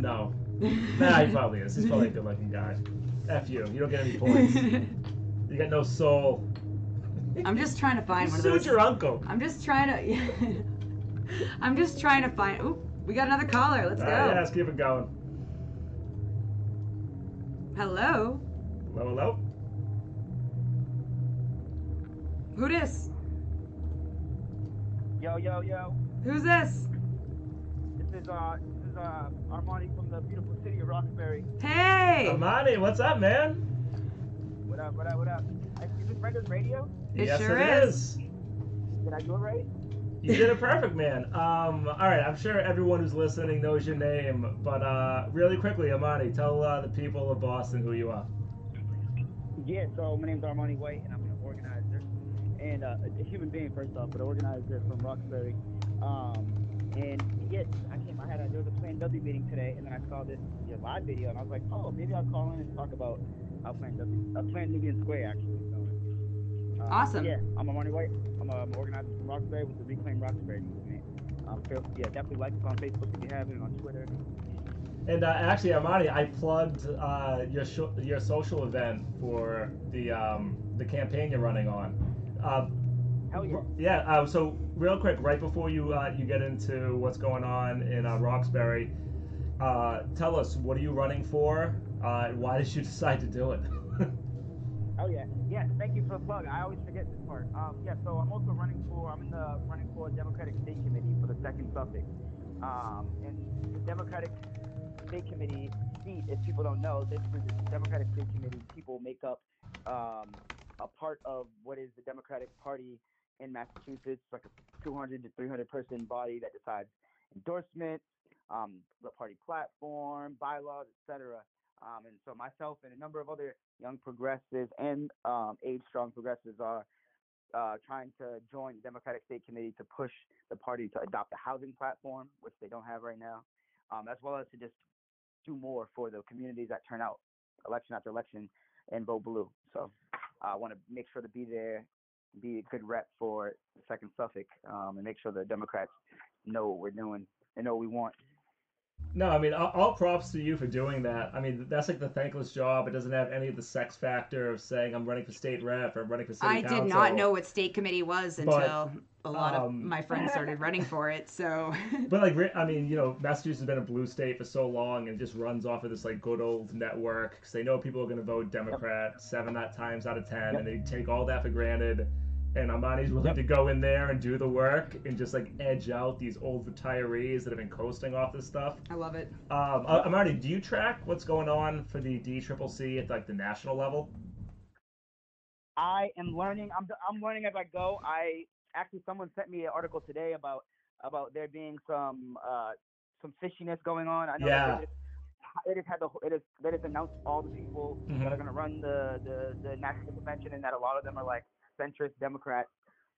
No. Nah, he probably is. He's probably a good looking guy. F you. You don't get any points. You got no soul. I'm just trying to find one of those. your uncle. I'm just trying to. I'm just trying to find. Oop, we got another caller. Let's All go. right, yeah, let's keep it going. Hello. Hello, hello. Who this? Yo, yo, yo. Who's this? This is uh this is uh Armani from the beautiful city of Roxbury. Hey. Armani, what's up, man? What up, what up, what up? Is this Brenda's radio? It yes, sure it is. is. Did I do it right? You did it perfect, man. Um, all right, I'm sure everyone who's listening knows your name, but uh, really quickly, Armani, tell uh, the people of Boston who you are. Yeah, so my name's Armani White and I'm an organizer. And uh, a human being first off, but an organizer from Roxbury. Um and yes, I came I had a there was a Plan Dudley meeting today and then I saw this your live video and I was like, Oh, maybe I'll call in and talk about how Plan Dudley uh, Plan Nubian Square actually. So, uh, Awesome. Yeah, I'm Armani White. I'm a, I'm an organizer from Roxbury with the Reclaim Roxbury movement. Um, feel, yeah, definitely like us on Facebook if you haven't, on Twitter. And uh, actually, Armani, I plugged uh, your sh- your social event for the um, the campaign you're running on. Uh, Hell yeah. yeah. Uh, so real quick, right before you uh, you get into what's going on in uh, Roxbury, uh, tell us what are you running for? Uh, why did you decide to do it? Oh yeah, yeah. Thank you for the plug. I always forget this part. Um, yeah. So I'm also running for. I'm in the running for Democratic State Committee for the second Suffolk. Um, and the Democratic State Committee seat, if people don't know, this is the Democratic State Committee. People make up um, a part of what is the Democratic Party in Massachusetts, like a 200 to 300 person body that decides endorsements, um, the party platform, bylaws, etc. Um, and so myself and a number of other young progressives and um, age-strong progressives are uh, trying to join the Democratic State Committee to push the party to adopt a housing platform, which they don't have right now, um, as well as to just do more for the communities that turn out election after election and vote blue. So I want to make sure to be there, be a good rep for Second Suffolk, um, and make sure the Democrats know what we're doing and know what we want. No, I mean, all, all props to you for doing that. I mean, that's like the thankless job. It doesn't have any of the sex factor of saying I'm running for state rep or I'm running for city I council. did not know what state committee was But, until a lot of um, my friends started running for it. So But like, I mean, you know, Massachusetts has been a blue state for so long, and just runs off of this like good old network because they know people are going to vote Democrat seven times out of ten, and they take all that for granted. And Armani's willing Yep. to go in there and do the work and just like edge out these old retirees that have been coasting off this stuff. I love it. Um, uh, Amani, do you track what's going on for the DCCC at like the national level? I am learning. I'm I'm learning as I go. I actually someone sent me an article today about about there being some uh some fishiness going on. I know Yeah. that they just, had the it is they just announced all the people that Mhm. are going to run the, the the national convention, and that a lot of them are like centrist Democrats.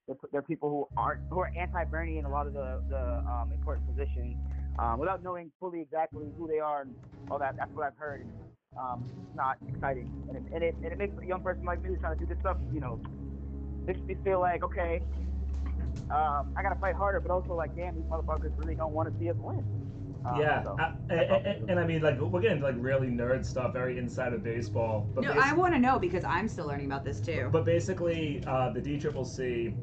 They're, they're people who aren't who are anti-Bernie in a lot of the the um, important positions, um, without knowing fully exactly who they are and all that. That's what I've heard. Um, it's not exciting, and it, and it and it makes a young person like me who's trying to do this stuff, you know, makes me feel like okay, um, I gotta fight harder, but also like, damn, these motherfuckers really don't want to see us win. Um, yeah, so, I- I- I- and, I mean, like, we're getting like really nerd stuff, very inside of baseball. But No, basi- I want to know because I'm still learning about this too. But basically, uh, the DCCC,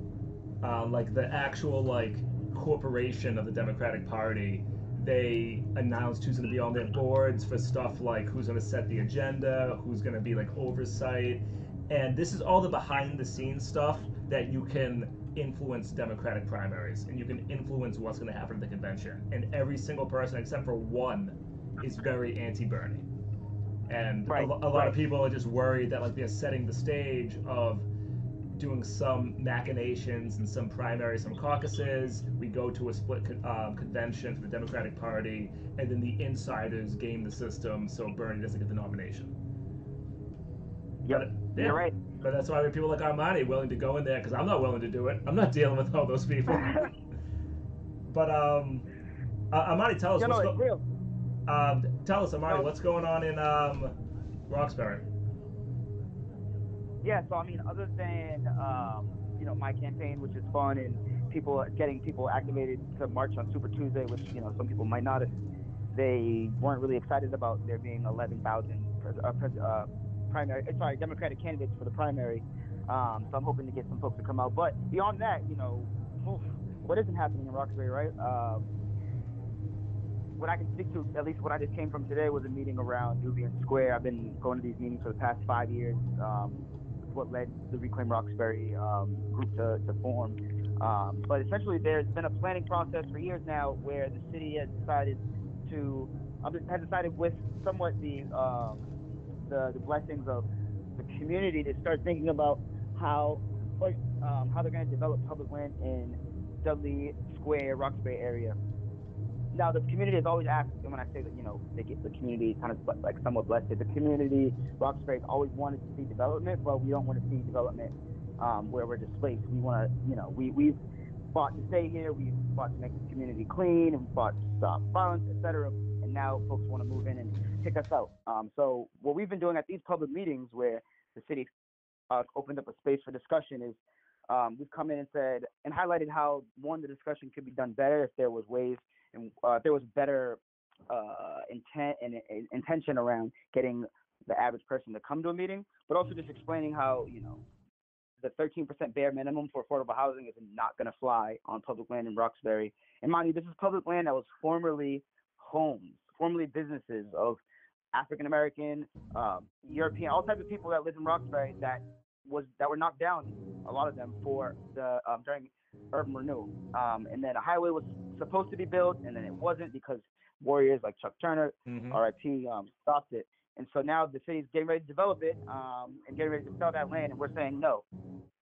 uh, like the actual like corporation of the Democratic Party, they announced who's going to be on their boards for stuff like who's going to set the agenda, who's going to be like oversight, and this is all the behind the scenes stuff that you can influence Democratic primaries and you can influence what's going to happen at the convention. And every single person except for one is very anti-Bernie. And Right, a, a lot right. of people are just worried that like they're setting the stage of doing some machinations and some primaries, some caucuses. We go to a split con- um, convention for the Democratic Party, and then the insiders game the system so Bernie doesn't get the nomination. Yep. But, yeah, You're right. But that's why people like Armani willing to go in there because I'm not willing to do it. I'm not dealing with all those people. but um, uh, Armani, tell us You know, what's it's go- um, tell us, Armani, No. what's going on in um, Roxbury? Yeah, so I mean, other than um, you know my campaign, which is fun, and people getting people activated to march on Super Tuesday, which you know some people might not have, they weren't really excited about there being 11,000 pres- uh, pres- uh, primary, uh, sorry, Democratic candidates for the primary. Um, so I'm hoping to get some folks to come out. But beyond that, you know, oof, what isn't happening in Roxbury, right? Um, what I can speak to, at least what I just came from today, was a meeting around Nubian Square. I've been going to these meetings for the past five years. Um, what led the Reclaim Roxbury um, group to, to form. Um, but essentially, there's been a planning process for years now where the city has decided to um, has decided with somewhat the um, the, the blessings of the community to start thinking about how um, how they're going to develop public land in Dudley Square, Roxbury area. Now the community has always asked, and when I say that, you know, they get the community kind of like somewhat blessed. The community, Roxbury, has always wanted to see development, but we don't want to see development um, where we're displaced. We want to, you know, we we've fought to stay here. we've fought to make the community clean, and we fought to stop violence, etc. And now folks want to move in and kick us out. Um, so what we've been doing at these public meetings, where the city uh, opened up a space for discussion, is um, we've come in and said and highlighted how one the discussion could be done better if there was ways and uh, if there was better uh, intent and, and intention around getting the average person to come to a meeting, but also just explaining how you know the 13% bare minimum for affordable housing is not going to fly on public land in Roxbury. And mind you, this is public land that was formerly homes, formerly businesses of African American, um, European, all types of people that lived in Roxbury that was that were knocked down, a lot of them for the um, during urban renewal. Um, and then a highway was supposed to be built, and then it wasn't because warriors like Chuck Turner, Mhm. RIP, um, stopped it. And so now the city's getting ready to develop it um, and getting ready to sell that land, and we're saying no.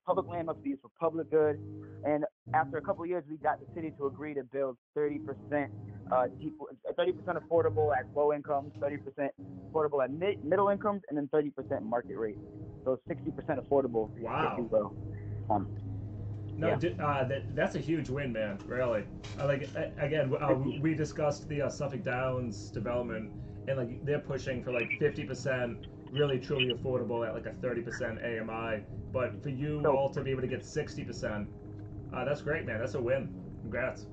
Public land must be used for public good. And after a couple of years, we got the city to agree to build 30% uh, deep, 30% affordable at low incomes, 30% affordable at mid, middle incomes, and then 30% market rate. So 60% affordable, Wow. if you will. Um, No, Yeah. di- uh, that, that's a huge win, man. Really. Uh, like again, uh, we- discussed the uh, Suffolk Downs development, and like they're pushing for like 50% really truly affordable at like a 30% AMI. But for you So- all to be able to get 60%, uh, that's great, man. That's a win. Congrats.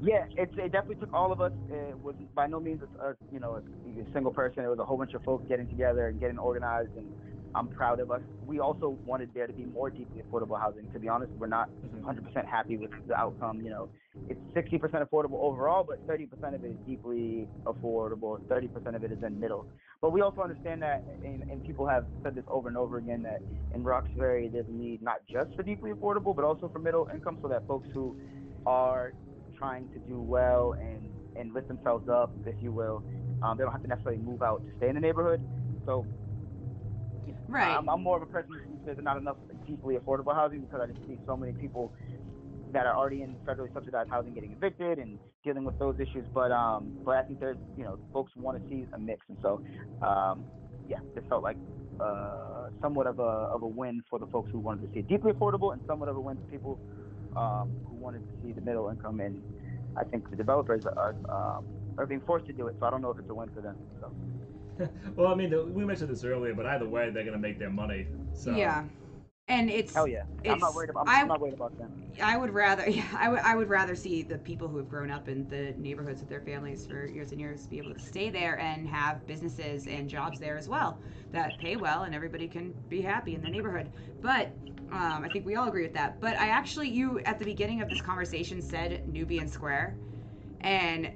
Yeah, it's, it definitely took all of us. It was by no means a, a you know a, a single person. It was a whole bunch of folks getting together and getting organized, and I'm proud of us. We also wanted there to be more deeply affordable housing. To be honest, we're not Mhm. 100% happy with the outcome. You know, it's 60% affordable overall, but 30% of it is deeply affordable. 30% of it is in middle. But we also understand that, and, and people have said this over and over again, that in Roxbury there's a need not just for deeply affordable, but also for middle income, so that folks who are trying to do well and and lift themselves up, if you will, um, they don't have to necessarily move out to stay in the neighborhood. So Right. I'm, I'm more of a person who says there's not enough deeply affordable housing because I just see so many people that are already in federally subsidized housing getting evicted and dealing with those issues. But um, but I think there's you know folks want to see a mix, and so um, yeah, it felt like uh, somewhat of a of a win for the folks who wanted to see it deeply affordable, and somewhat of a win for people um, who wanted to see the middle income. And I think the developers are um, are being forced to do it, so I don't know if it's a win for them. So. well, I mean, the, we mentioned this earlier, but either way, they're gonna make their money. So Yeah. And it's Hell yeah! I'm not worried about. I'm, I- I'm not worried about them. I would rather, yeah, I would, I would rather see the people who have grown up in the neighborhoods with their families for years and years be able to stay there and have businesses and jobs there as well that pay well and everybody can be happy in their neighborhood. But um, I think we all agree with that. But I actually, you at the beginning of this conversation said Nubian Square, and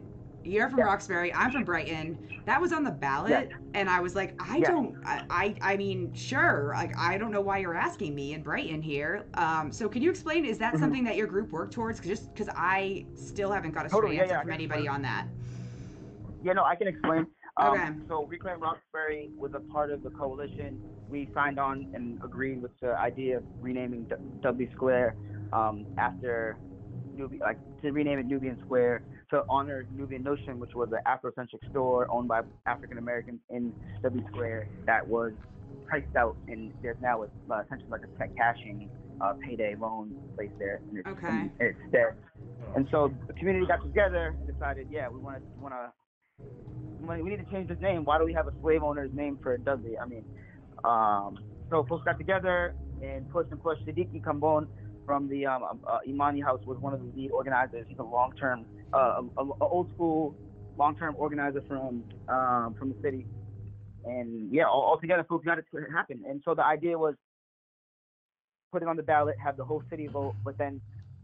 You're from Yeah. Roxbury. I'm from Brighton. That was on the ballot, and I was like, I Yeah. don't. I, I, I mean, sure. Like, I don't know why you're asking me in Brighton here. Um, so can you explain? Is that Mhm. something that your group worked towards? 'Cause just because I still haven't got a straight Totally, answer yeah, from anybody on that. Yeah, no, I can explain. Um, Okay. So Reclaim Roxbury was a part of the coalition. We signed on and agreed with the idea of renaming D- Dudley Square um, after Nubi- like to rename it Nubian Square to honor Nubian Notion, which was an Afrocentric store owned by African Americans in Dudley Square that was priced out, and there's now a, uh, essentially like a tech cashing uh, payday loan place there in its, Okay. in its. Oh. And so the community got together and decided, yeah, we want to want to we we need to change his name. Why do we have a slave owner's name for Dudley? I mean, um, so folks got together and pushed and pushed. Sadiki Kambon from the um, uh, Imani House was one of the lead organizers. He's a long-term, uh, a, a, a old school, long-term organizer from um, from the city. And yeah, all, all together, folks got it to happen. And so the idea was put it on the ballot, have the whole city vote, but then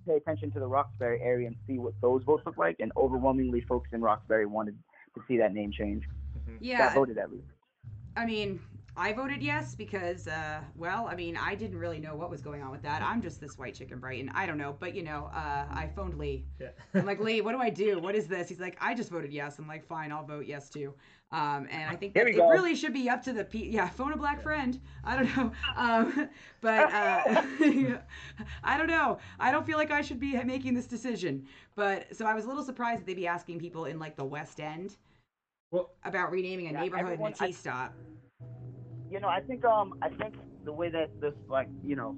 pay attention to the Roxbury area and see what those votes look like. And overwhelmingly, folks in Roxbury wanted to see that name change. Yeah. That voted at least. I mean, I voted yes because, uh, well, I mean, I didn't really know what was going on with that. I'm just this white chick in Brighton. I don't know, but you know, uh, I phoned Lee. Yeah. I'm like, Lee, what do I do? What is this? He's like, I just voted yes. I'm like, fine, I'll vote yes too. Um, and I think that it go. really should be up to the pe- yeah, phone a black friend. I don't know, um, but uh, I don't know. I don't feel like I should be making this decision. But so I was a little surprised that they'd be asking people in like the West End Well, about renaming a Yeah, neighborhood everyone- and a T stop. You know, I think um, I think the way that this like you know,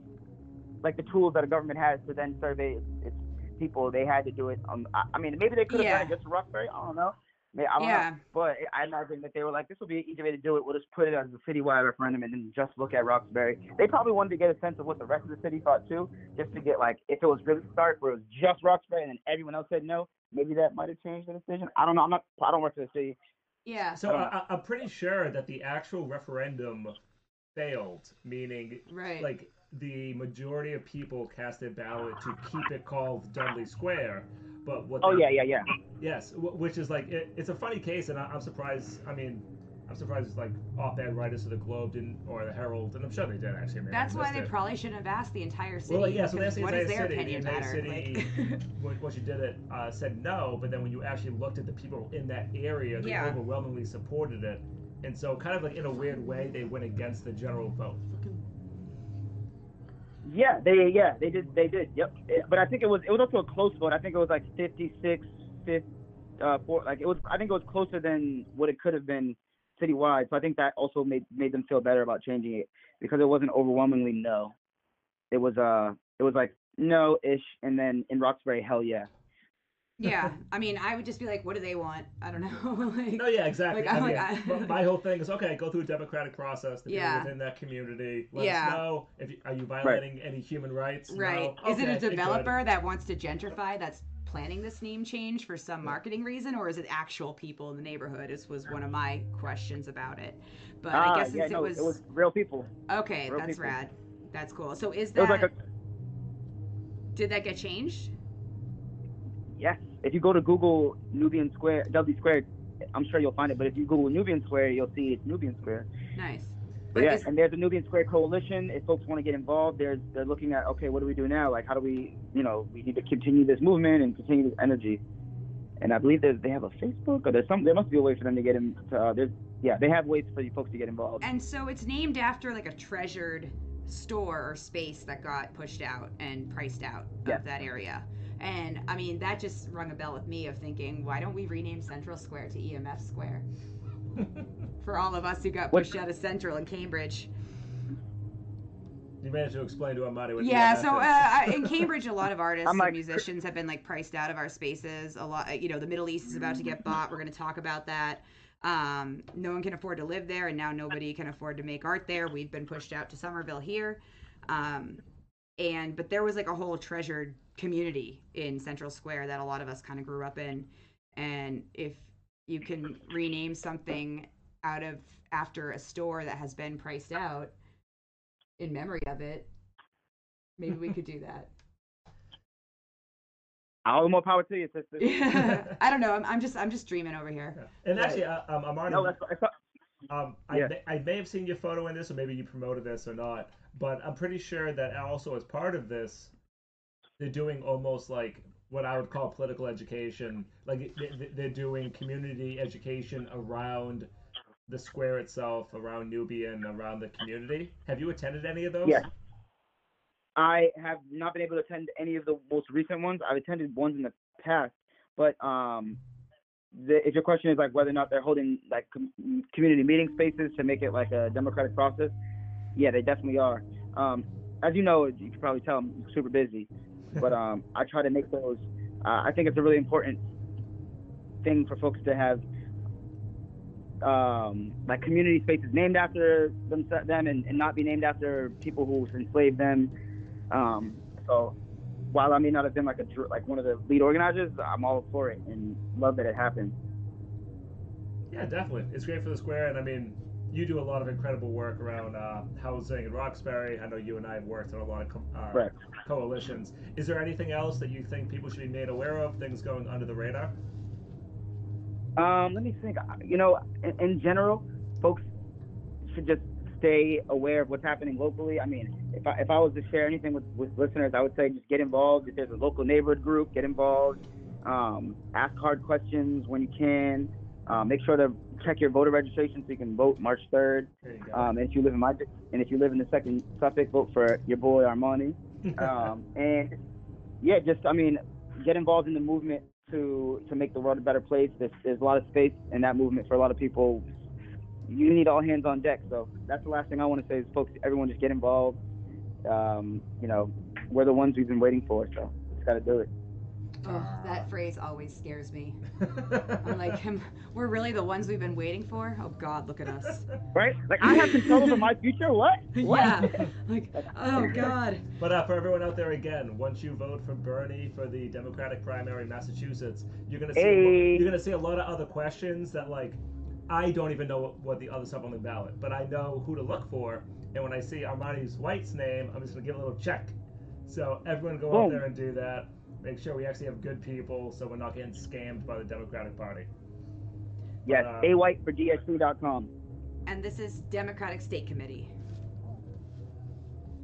like the tools that a government has to then survey its, its people, they had to do it. Um, I, I mean, maybe they could have Yeah. done it just Roxbury. I don't know. May- I don't Yeah. know. But I imagine that they were like, this will be an easy way to do it. We'll just put it as a citywide referendum and then just look at Roxbury. They probably wanted to get a sense of what the rest of the city thought too, just to get like if it was really stark where it was just Roxbury and then everyone else said no. Maybe that might have changed the decision. I don't know. I'm not. I don't work for the city. Yeah. so I, I- I'm pretty sure that the actual referendum failed, meaning Right. like the majority of people cast a ballot to keep it called Dudley Square. But what? Oh they- yeah, yeah, yeah. Yes, which is like it, it's a funny case, and I, I'm surprised. I mean, I'm surprised it's like op-ed writers of the Globe didn't or the Herald, and I'm sure they did actually. I mean, I That's why they it. probably shouldn't have asked the entire city. Well, yeah, so they because asked the what entire does their city. opinion the entire matter? city, Like, once you did it, uh, said no. But then when you actually looked at the people in that area, they Yeah. overwhelmingly supported it. And so, kind of like in a weird way, they went against the general vote. Yeah, they yeah they did they did yep. But I think it was it was also a close vote. I think it was like 56, 50, uh, four, like it was. I think it was closer than what it could have been citywide. So I think that also made made them feel better about changing it because it wasn't overwhelmingly no. It was uh it was like no ish, and then in Roxbury hell yeah. yeah, I mean, I would just be like, what do they want? I don't know. like, No, yeah, exactly. Like, I I'm mean, like, I- my whole thing is okay. Go through a democratic process. The Yeah. people within that community. Let Yeah. us know if you, are you violating any human rights. right? No? Is it a developer that wants to gentrify that's planning this name change for some marketing reason, or is it actual people in the neighborhood? This was one of my questions about it. But I Ah, guess yeah, since no, it was, it was real people. okay, real that's people. rad. That's cool. So is that like a did that get changed? Yes. If you go to Google Nubian Square, Dudley Square, I'm sure you'll find it. But if you Google Nubian Square, you'll see it's Nubian Square. Nice. But But yeah, and there's a Nubian Square coalition. If folks want to get involved, they're they're looking at okay, what do we do now? Like, how do we, you know, we need to continue this movement and continue this energy. And I believe there's, they have a Facebook or there's some. There must be a way for them to get in. To, uh, there's yeah, they have ways for you folks to get involved. And so it's named after like a treasured store or space that got pushed out and priced out Yeah. of that area. And I mean, that just rung a bell with me of thinking, why don't we rename Central Square to EMF Square? For all of us who got What- pushed out of Central in Cambridge. You managed to explain to Amadi what. Yeah, so uh, in Cambridge, a lot of artists I'm like- and musicians have been like priced out of our spaces. A lot, you know, the Middle East is about to get bought. We're going to talk about that. Um, no one can afford to live there, and now nobody can afford to make art there. We've been pushed out to Somerville here, um, and but there was like a whole treasured community in Central Square that a lot of us kind of grew up in. And if you can rename something out of after a store that has been priced out in memory of it, maybe we could do that. All the more power to you, sister. I don't know. I'm, I'm just I'm just dreaming over here. And Right. actually, uh, um, I'm already. No, that's, that's Um, I, Yeah. may, I may have seen your photo in this, or maybe you promoted this or not, but I'm pretty sure that also as part of this, they're doing almost like what I would call political education. Like they- they- they're doing community education around the square itself, around Nubian, around the community. Have you attended any of those? Yes. I have not been able to attend any of the most recent ones. I've attended ones in the past, but um, the, if your question is like whether or not they're holding like com- community meeting spaces to make it like a democratic process, yeah, they definitely are. Um, as you know, you can probably tell I'm super busy, but um, I try to make those. Uh, I think it's a really important thing for folks to have um, like community spaces named after them, them and, and not be named after people who enslaved them. Um, so while I may not have been like a like one of the lead organizers, I'm all for it and love that it happened. Yeah, definitely. It's great for the square, and I mean, you do a lot of incredible work around uh, housing in Roxbury. I know you and I have worked on a lot of com- uh, Right. Coalitions. Is there anything else that you think people should be made aware of? Things going under the radar? Um, let me think. You know, in, in general, folks should just stay aware of what's happening locally. I mean, if I, if I was to share anything with, with listeners, I would say just get involved. If there's a local neighborhood group, get involved. Um, ask hard questions when you can. Uh, make sure to check your voter registration so you can vote March 3rd. There you go. Um, and if you live in my and if you live in the second Suffolk, vote for your boy Armani. Um, and yeah, just I mean, get involved in the movement to to make the world a better place. There's, there's a lot of space in that movement for a lot of people. You need all hands on deck. So that's the last thing I want to say is, folks, everyone just get involved. Um, you know, we're the ones we've been waiting for, so just got to do it. Oh, that phrase always scares me. I'm like, am, we're really the ones we've been waiting for. Oh God, look at us. Right? Like I have control over my future. What? What? Yeah. Like, oh God. But uh, for everyone out there, again, once you vote for Bernie for the Democratic primary in Massachusetts, you're gonna see a Hey. you're gonna see a lot of other questions that like I don't even know what, what the other stuff on the ballot, but I know who to look for. And when I see Armani's White's name, I'm just gonna give a little check. So everyone go out there and do that. Make sure we actually have good people, so we're not getting scammed by the Democratic Party. Yes. Uh, A white for DSC.com. And this is Democratic State Committee,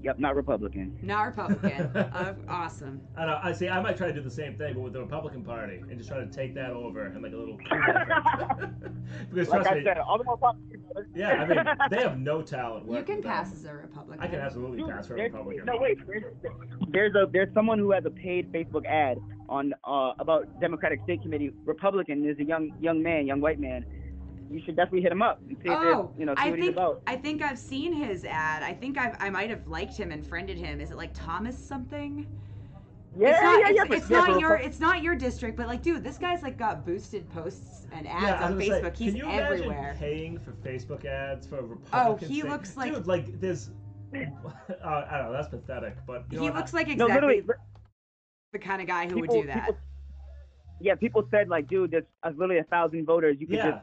Yep, not Republican. not Republican. uh, awesome. I know. I see. I might try to do the same thing, but with the Republican Party, and just try to take that over and like a little coup effort. because Like trust I me, said, all the more power to you, brother. yeah, I mean, they have no talent. You can with them. pass as a Republican. I can absolutely pass for a Republican. No wait, there's, there's a there's someone who has a paid Facebook ad on uh, about Democratic State Committee Republican. There's a young young man, young white man. You should definitely hit him up and see Oh, there's, you know see I what he's think about. I think I've seen his ad. I think I've, I might have liked him and friended him. Is it like Thomas something? Yeah, it's not, yeah, yeah. it's, it's yeah, not for your Repu- it's not your district, but like, dude, this guy's like got boosted posts and ads Yeah, on was gonna say, Facebook. He's can you everywhere. imagine paying for Facebook ads for Republicans. Oh, he state- looks like- dude, like there's. Uh, I don't know. That's pathetic, but you know he what, looks like No, exactly literally, the kind of guy who people, would do that. People, yeah, people said like, dude, there's uh, literally a thousand voters. You could yeah, just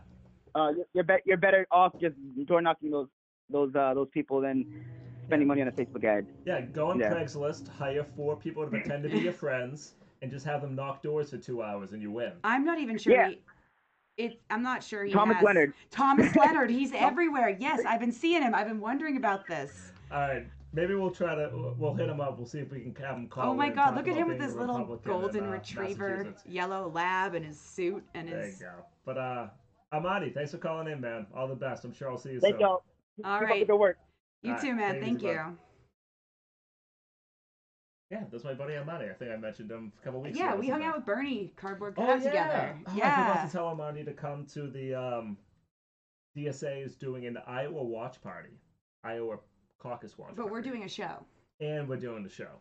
uh, you're- you're, be- you're better off just door knocking those those uh, those people than spending money on a Facebook ad. yeah. Go on Yeah. Craigslist, hire four people to pretend to be your friends, and just have them knock doors for two hours, and you win. I'm not even sure. Yeah. He, it, I'm not sure he Thomas has- Leonard. Thomas Leonard. He's everywhere. Yes, I've been seeing him. I've been wondering about this. All right, maybe we'll try to we'll hit him up. We'll see if we can have him call. Oh my God! Look at him with his little golden in, uh, retriever yellow lab and his suit and There you his. go. But uh, Amadi, thanks for calling in, man. All the best. I'm sure I'll see you Thank soon. y'all. All Keep up right. the good work. You All right, too, man. take Thank easy, you. bud. Yeah, that's my buddy Amadi. I think I mentioned him a couple weeks Yeah, ago. Yeah, we hung out with Bernie Cardboard Oh Cab yeah. together. Oh, I yeah. forgot to tell Amadi to come to the um, DSA is doing an Iowa watch party, Iowa caucus watch. But we're doing a show. and we're doing the show.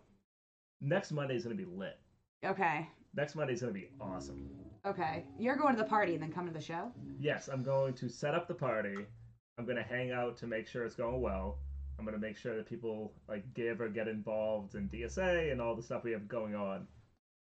Next Monday is gonna be lit. Okay. Next Monday is gonna be awesome. Okay. You're going to the party and then come to the show? Yes, I'm going to set up the party. I'm gonna hang out to make sure it's going well. I'm gonna make sure that people like give or get involved in DSA and all the stuff we have going on.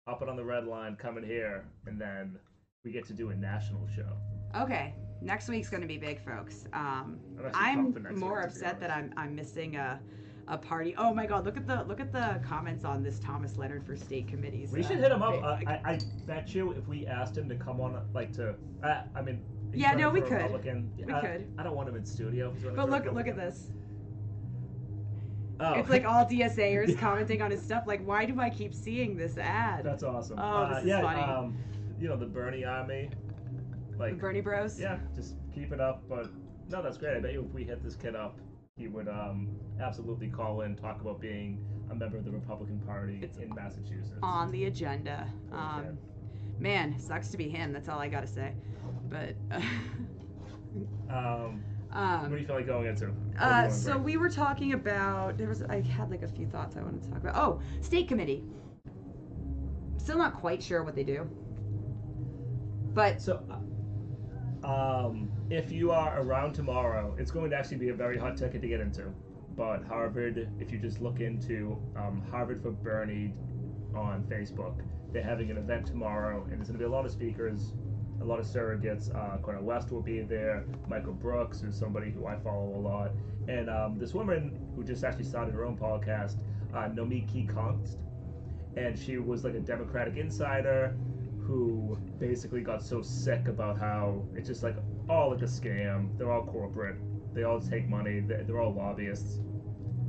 I'll put on the red line, coming here, and then we get to do a national show. Okay. Next week's going to be big, folks. Um, I'm I'm more to upset that I'm. I'm missing a a party. Oh my God! Look at the look at the comments on this Thomas Leonard for state committees. We uh, should hit him up. Uh, I, I bet you if we asked him to come on, like to, uh, I mean, Yeah, no, we could. Republican. We I, could. I don't want him in studio. if he's running but look look at this. Oh. It's like all DSAers commenting on his stuff. Like, why do I keep seeing this ad? That's awesome. Oh, uh, this is yeah, funny. Um, you know the Bernie army, The like Bernie Bros. yeah, just keep it up. But no, that's great. I bet you if we hit this kid up, he would um, absolutely call in, talk about being a member of the Republican Party It's in Massachusetts. On the agenda. Um, Okay. man, sucks to be him. That's all I gotta say. But. Um, um, what do you feel like going into? What do you Uh, so we were talking about there was I had like a few thoughts I wanted to talk about. Oh, state committee. Still not quite sure what they do. But So, uh, um, if you are around tomorrow, it's going to actually be a very hot ticket to get into. But Harvard, if you just look into um, Harvard for Bernie on Facebook, they're having an event tomorrow, and there's going to be a lot of speakers, a lot of surrogates. Uh, Cornel West will be there. Michael Brooks, who's somebody who I follow a lot, and um, this woman who just actually started her own podcast, uh, Nomiki Konst, and she was like a Democratic insider who basically got so sick about how it's just like all like a scam. They're all corporate. They all take money. They're, all lobbyists.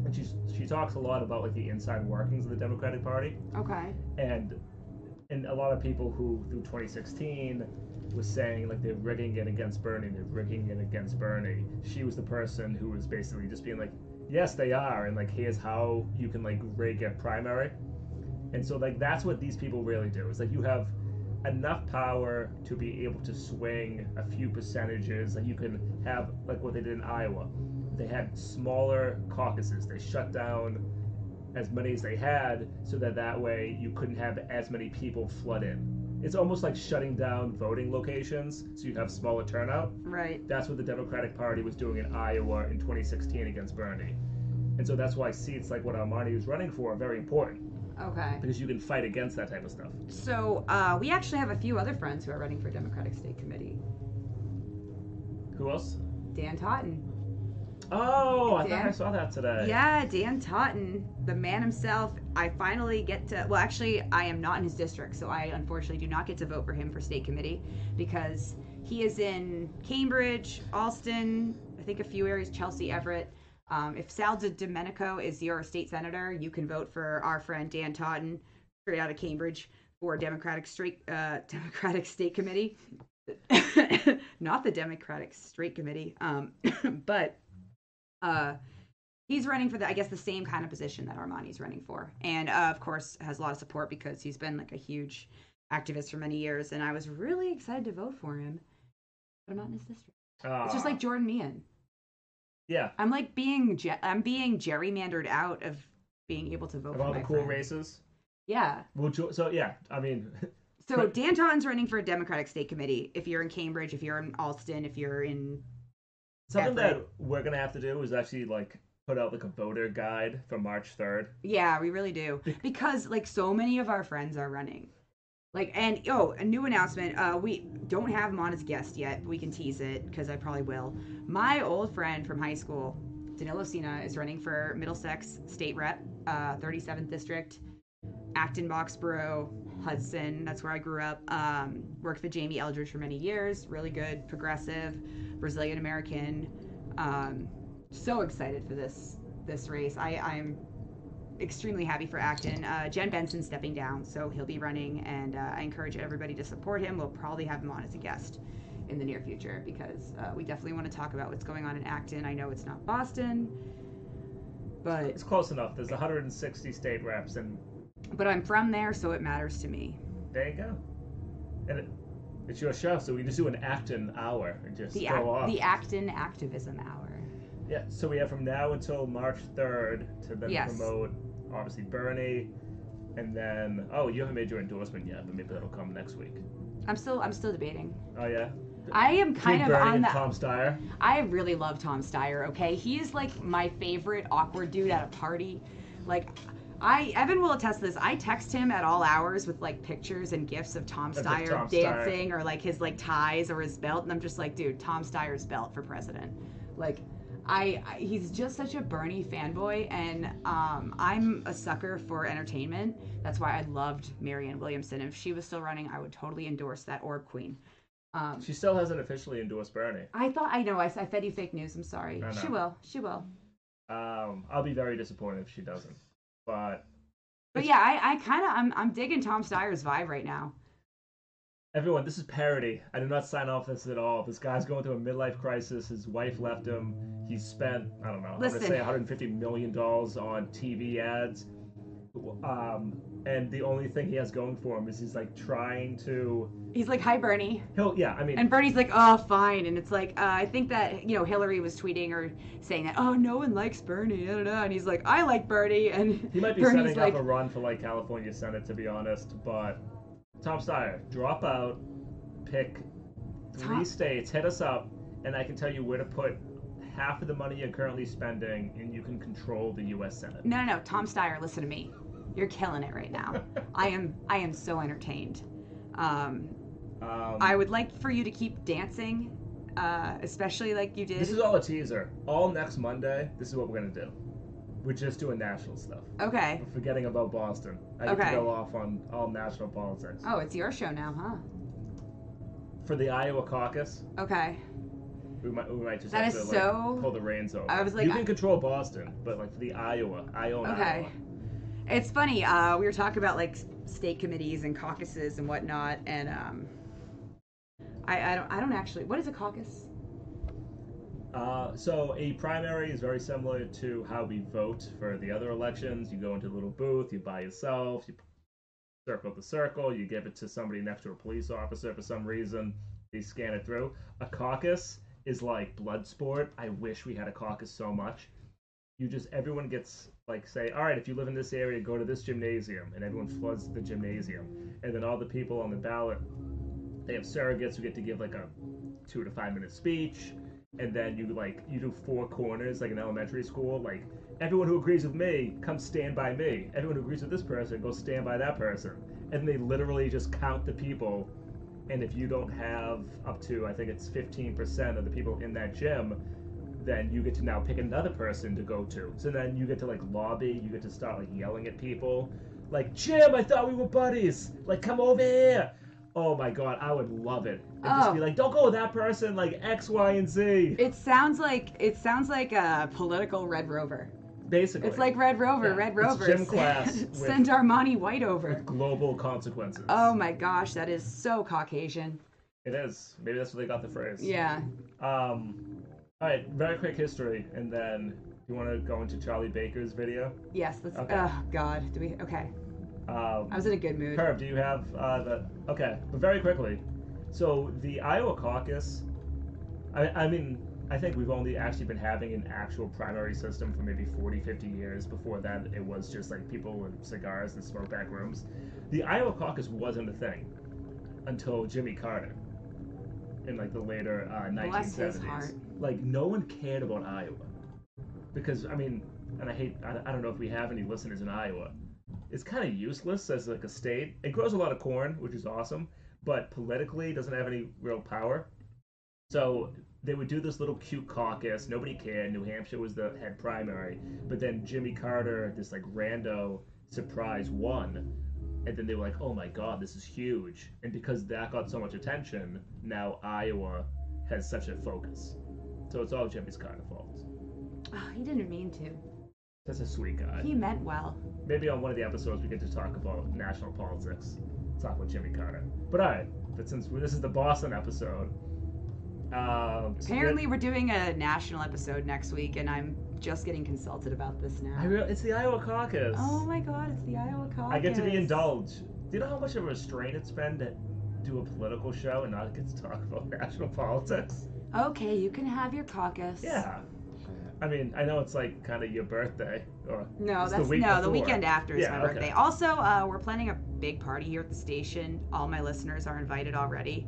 And she she talks a lot about like the inside workings of the Democratic Party okay. and and a lot of people who through 2016 was saying like they're rigging it against Bernie, they're rigging it against Bernie. She was the person who was basically just being like, yes, they are, and like here's how you can like rig a primary. And so like that's what these people really do. It's like you have enough power to be able to swing a few percentages. Like you can have like what they did in Iowa. They had smaller caucuses. They shut down as many as they had so that that way you couldn't have as many people flood in. It's almost like shutting down voting locations so you have smaller turnout. Right. That's what the Democratic Party was doing in Iowa in 2016 against Bernie. And so that's why seats like what Armani was running for are very important Okay. because you can fight against that type of stuff. So uh, we actually have a few other friends who are running for Democratic State Committee. Who else? Dan Totten. Oh, I thought I saw that today. Yeah, Dan Totten, the man himself. I finally get to. Well, actually, I am not in his district, so I unfortunately do not get to vote for him for state committee because he is in Cambridge, Allston, I think a few areas, Chelsea, Everett. Um, if Sal DiDomenico is your state senator, you can vote for our friend Dan Totten, straight out of Cambridge, for Democratic Straight uh, Democratic State Committee. not the Democratic Straight Committee, um, but uh, he's running for the I guess the same kind of position that Armani's running for, and uh, of course has a lot of support because he's been like a huge activist for many years, and I was really excited to vote for him, but I'm not in his district. It's just Ah, like Jordan Meehan. Yeah, I'm like being ge- I'm being gerrymandered out of being able to vote of for all my the cool friend. races. Yeah. Well, jo- so yeah, I mean, So. Dan Totten's running for a Democratic State Committee. If you're in Cambridge, if you're in Allston, if you're in something Everett. that we're gonna have to do is actually like put out like a voter guide for March third. Yeah, we really do. Because like so many of our friends are running. Like and oh, a new announcement. Uh we don't have him on as guest yet. But we can tease it because I probably will. My old friend from high school, Danillo Sena, is running for Middlesex State Rep, uh 37th district. Acton Boxborough, Hudson, that's where I grew up. Um, worked with Jamie Eldridge for many years. Really good, progressive, Brazilian American. Um, so excited for this this race. I, I'm extremely happy for Acton. Uh, Jen Benson stepping down, so he'll be running, and uh, I encourage everybody to support him. We'll probably have him on as a guest in the near future because uh, we definitely want to talk about what's going on in Acton. I know it's not Boston, but It's close enough. There's 160 state reps, and but I'm from there, so it matters to me. there you go. And it, it's your show, so we can just do an Acton hour and just The go off. the Acton Activism Hour. Yeah. So we have from now until March 3rd to then Yes. promote obviously Bernie, and then oh, you haven't made your endorsement yet, but maybe that'll come next week. I'm still I'm still debating. Oh yeah. I am kind Between of Bernie on and the Tom Steyer. I really love Tom Steyer, okay? He is like my favorite awkward dude at a party. Like, I Evan will attest to this. I text him at all hours with like pictures and gifts of Tom Of the Steyer Tom Steyer. dancing or like his like ties or his belt, and I'm just like, dude, Tom Steyer's belt for president. Like, I, I he's just such a Bernie fanboy, and um, I'm a sucker for entertainment. That's why I loved Marianne Williamson. If she was still running, I would totally endorse that Orb Queen. Um, She still hasn't officially endorsed Bernie. I thought I know I, I fed you fake news. I'm sorry. She will. She will. Um, I'll be very disappointed if she doesn't. But But yeah, I, I kind of I'm I'm digging Tom Steyer's vibe right now. Everyone, this is parody. I do not sign off this at all. This guy's going through a midlife crisis. His wife left him. He spent I don't know. I'm gonna say 150 million dollars on TV ads. Um, and the only thing he has going for him is he's like trying to. He's like, "Hi, Bernie," He'll yeah. I mean, and Bernie's like, "Oh, fine." And it's like, uh, I think that you know Hillary was tweeting or saying that, "Oh, no one likes Bernie," I don't know. And he's like, "I like Bernie," and He might be Bernie's setting like, up a run for like California Senate, to be honest. But Tom Steyer, drop out, pick three Tom- states, hit us up, and I can tell you where to put half of the money you're currently spending, and you can control the U.S. Senate. "No, no, no, Tom Steyer, listen to me. You're killing it right now. I am, I am so entertained. Um, Um, I would like for you to keep dancing, uh, especially like you did. This is all a teaser. All next Monday, this is what we're gonna do. We're just doing national stuff. okay. We're forgetting about Boston. I get Okay. to go off on all national politics. Oh, it's your show now, huh? For the Iowa caucus, Okay. we might we might just That have is to so- like, pull the reins over. I was like, you can I- control Boston, but like for the Iowa, I own Okay. Iowa. It's funny. Uh, we were talking about like state committees and caucuses and whatnot, and um, I, I don't I don't actually. What is a caucus? Uh, so a primary is very similar to how we vote for the other elections. You go into a little booth, you buy yourself, you circle the circle, you give it to somebody next to a police officer for some reason. They scan it through. A caucus is like blood sport. I wish we had a caucus so much. You just everyone gets like say, all right, if you live in this area, go to this gymnasium, and everyone floods the gymnasium, and then all the people on the ballot, they have surrogates who get to give like a two to five minute speech and then you like you do four corners like in elementary school like everyone who agrees with me come stand by me. Everyone who agrees with this person go stand by that person. And they literally just count the people and if you don't have up to i think it's 15% of the people in that gym then you get to now pick another person to go to. So then you get to like lobby you get to start like yelling at people like jim i thought we were buddies. Like come over here oh my god i would love it just Oh. be like don't go with that person like x y and z It sounds like it sounds like a political Red Rover. basically It's like Red Rover, Yeah, Red it's Rover. gym class with- Send Armani White over. global consequences Oh my gosh, that is so Caucasian. it is maybe that's where they got the phrase Yeah. um all right very quick history and then you want to go into charlie baker's video Yes. Let's. Okay. Oh God. Do we? Okay. Um I was in a good mood. Herb, do you have uh, the? Okay, but very quickly. So the Iowa caucus, I, I mean, I think we've only actually been having an actual primary system for maybe 40, 50 years. Before that, it was just like people with cigars and smoke back rooms. The Iowa caucus wasn't a thing until Jimmy Carter in like the later uh, 1970s. Bless his heart. Like no one cared about Iowa because I mean, and I hate, I, I don't know if we have any listeners in Iowa it's kind of useless as like a state. It grows a lot of corn, which is awesome, but politically doesn't have any real power. So they would do this little cute caucus. Nobody cared. New Hampshire was the head primary, but then Jimmy Carter, this like rando surprise won, and then they were like, "Oh my God, this is huge!" And because that got so much attention, now Iowa has such a focus. So it's all Jimmy's Carter fault. Oh, he didn't mean to. That's a sweet guy. He meant well. Maybe on one of the episodes we get to talk about national politics. Talk with Jimmy Carter. But alright, but since this is the Boston episode, um, so Apparently, we're doing a national episode next week, and I'm just getting consulted about this now. Real, it's the Iowa caucus. Oh my God! It's the Iowa caucus. I get to be indulged. Do you know how much of a strain it's been to do a political show and not get to talk about national politics? Okay, you can have your caucus. Yeah. I mean, I know it's like kind of your birthday, or No, it's the week no. The weekend after is Yeah, my okay. birthday. Also, uh, we're planning a big party here at the station. All my listeners are invited already.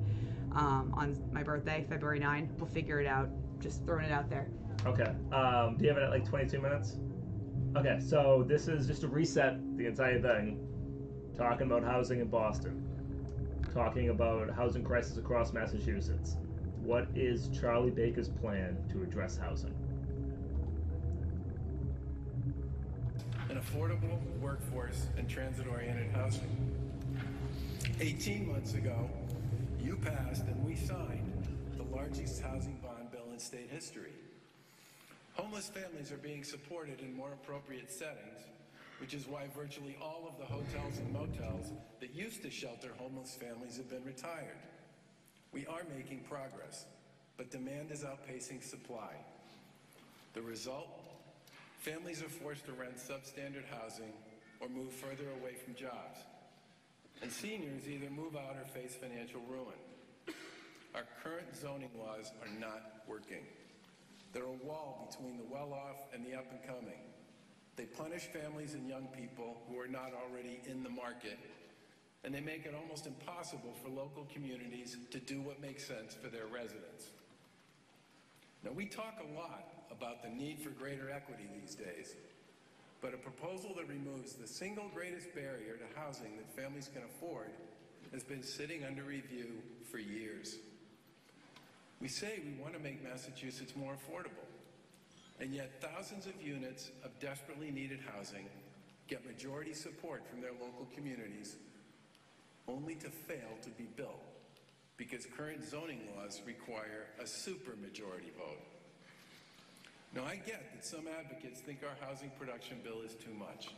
Um, on my birthday, February 9. We'll figure it out. Just throwing it out there. Okay. Um, do you have it at like 22 minutes? Okay, so this is just to reset the entire thing. Talking about housing in Boston. Talking about housing crisis across Massachusetts. What is Charlie Baker's plan to address housing? An affordable workforce and transit-oriented housing. 18 months ago, you passed and we signed the largest housing bond bill in state history. Homeless families are being supported in more appropriate settings, which is why virtually all of the hotels and motels that used to shelter homeless families have been retired. We are making progress, but demand is outpacing supply. The result? Families are forced to rent substandard housing or move further away from jobs. And seniors either move out or face financial ruin. Our current zoning laws are not working. They're a wall between the well-off and the up-and-coming. They punish families and young people who are not already in the market, and they make it almost impossible for local communities to do what makes sense for their residents. Now, we talk a lot about the need for greater equity these days, but a proposal that removes the single greatest barrier to housing that families can afford has been sitting under review for years. We say we want to make Massachusetts more affordable, and yet thousands of units of desperately needed housing get majority support from their local communities only to fail to be built because current zoning laws require a supermajority vote. Now, I get that some advocates think our housing production bill is too much,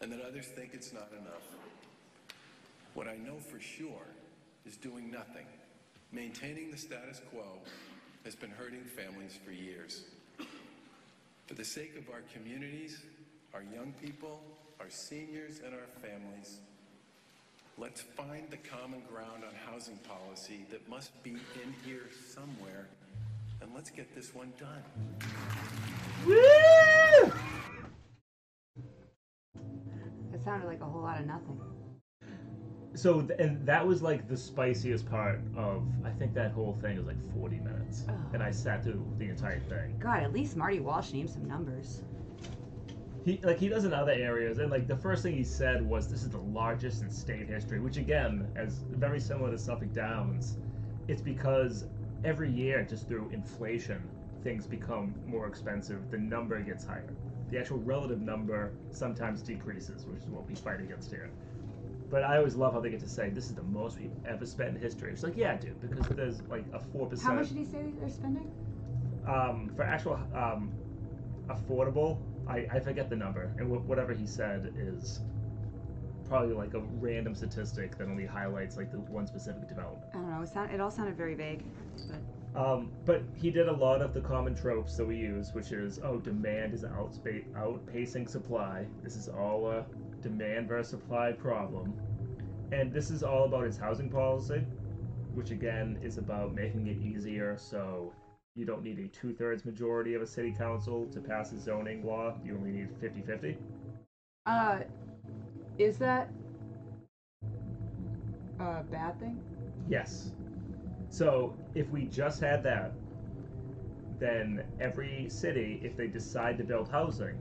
and that others think it's not enough. What I know for sure is doing nothing, maintaining the status quo, has been hurting families for years. For the sake of our communities, our young people, our seniors, and our families, let's find the common ground on housing policy that must be in here somewhere, and let's get this one done. Woo! It sounded like a whole lot of nothing. So, th- and that was like the spiciest part of. I think that whole thing was like 40 minutes, Ugh. and I sat through the entire thing. God, at least Marty Walsh named some numbers. He like he does in other areas, and like the first thing he said was, "This is the largest in state history," which again, as very similar to Suffolk Downs, it's because every year, just through inflation, things become more expensive. The number gets higher. The actual relative number sometimes decreases, which is what we fight against here. But I always love how they get to say, "This is the most we've ever spent in history." It's like, yeah, dude, because there's like a four percent. How much did he say they're spending? um, for actual um, affordable, I, I forget the number, and wh- whatever he said is probably like a random statistic that only highlights like the one specific development. I don't know. It, sound, it all sounded very vague. But Um, but he did a lot of the common tropes that we use, which is oh, demand is outspa- outpacing supply. This is all a demand versus supply problem, and this is all about his housing policy, which again is about making it easier so you don't need a two-thirds majority of a city council to pass a zoning law. You only need 50-50. uh, is that a bad thing? Yes. So if we just had that, then every city, if they decide to build housing,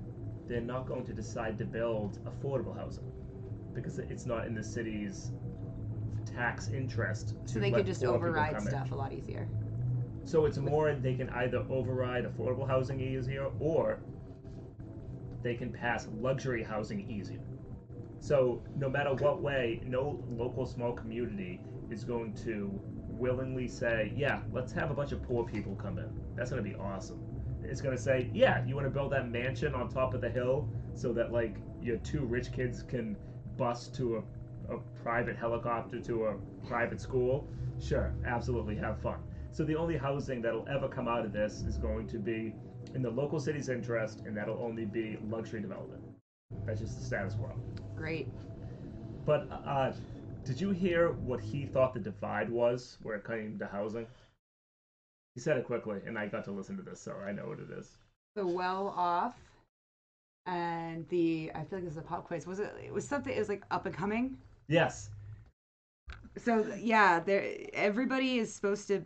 they're not going to decide to build affordable housing because it's not in the city's tax interest. To So they could just override come in. stuff a lot easier. So it's more they can either override affordable housing easier or they can pass luxury housing easier. So no matter what way, no local small community is going to willingly say, "Yeah, let's have a bunch of poor people come in." That's going to be awesome. It's going to say, "Yeah, you want to build that mansion on top of the hill so that like your two rich kids can bus to a, a private helicopter to a private school." Sure, absolutely have fun. So the only housing that'll ever come out of this is going to be in the local city's interest, and that'll only be luxury development. That's just the status quo. Great. But uh, did you hear what he thought the divide was where it came to housing? He said it quickly, and I got to listen to this, so I know what it is. The well off and the I feel like this is a pop quiz. Was it? It was something. It was like up and coming. Yes. So yeah, there. Everybody is supposed to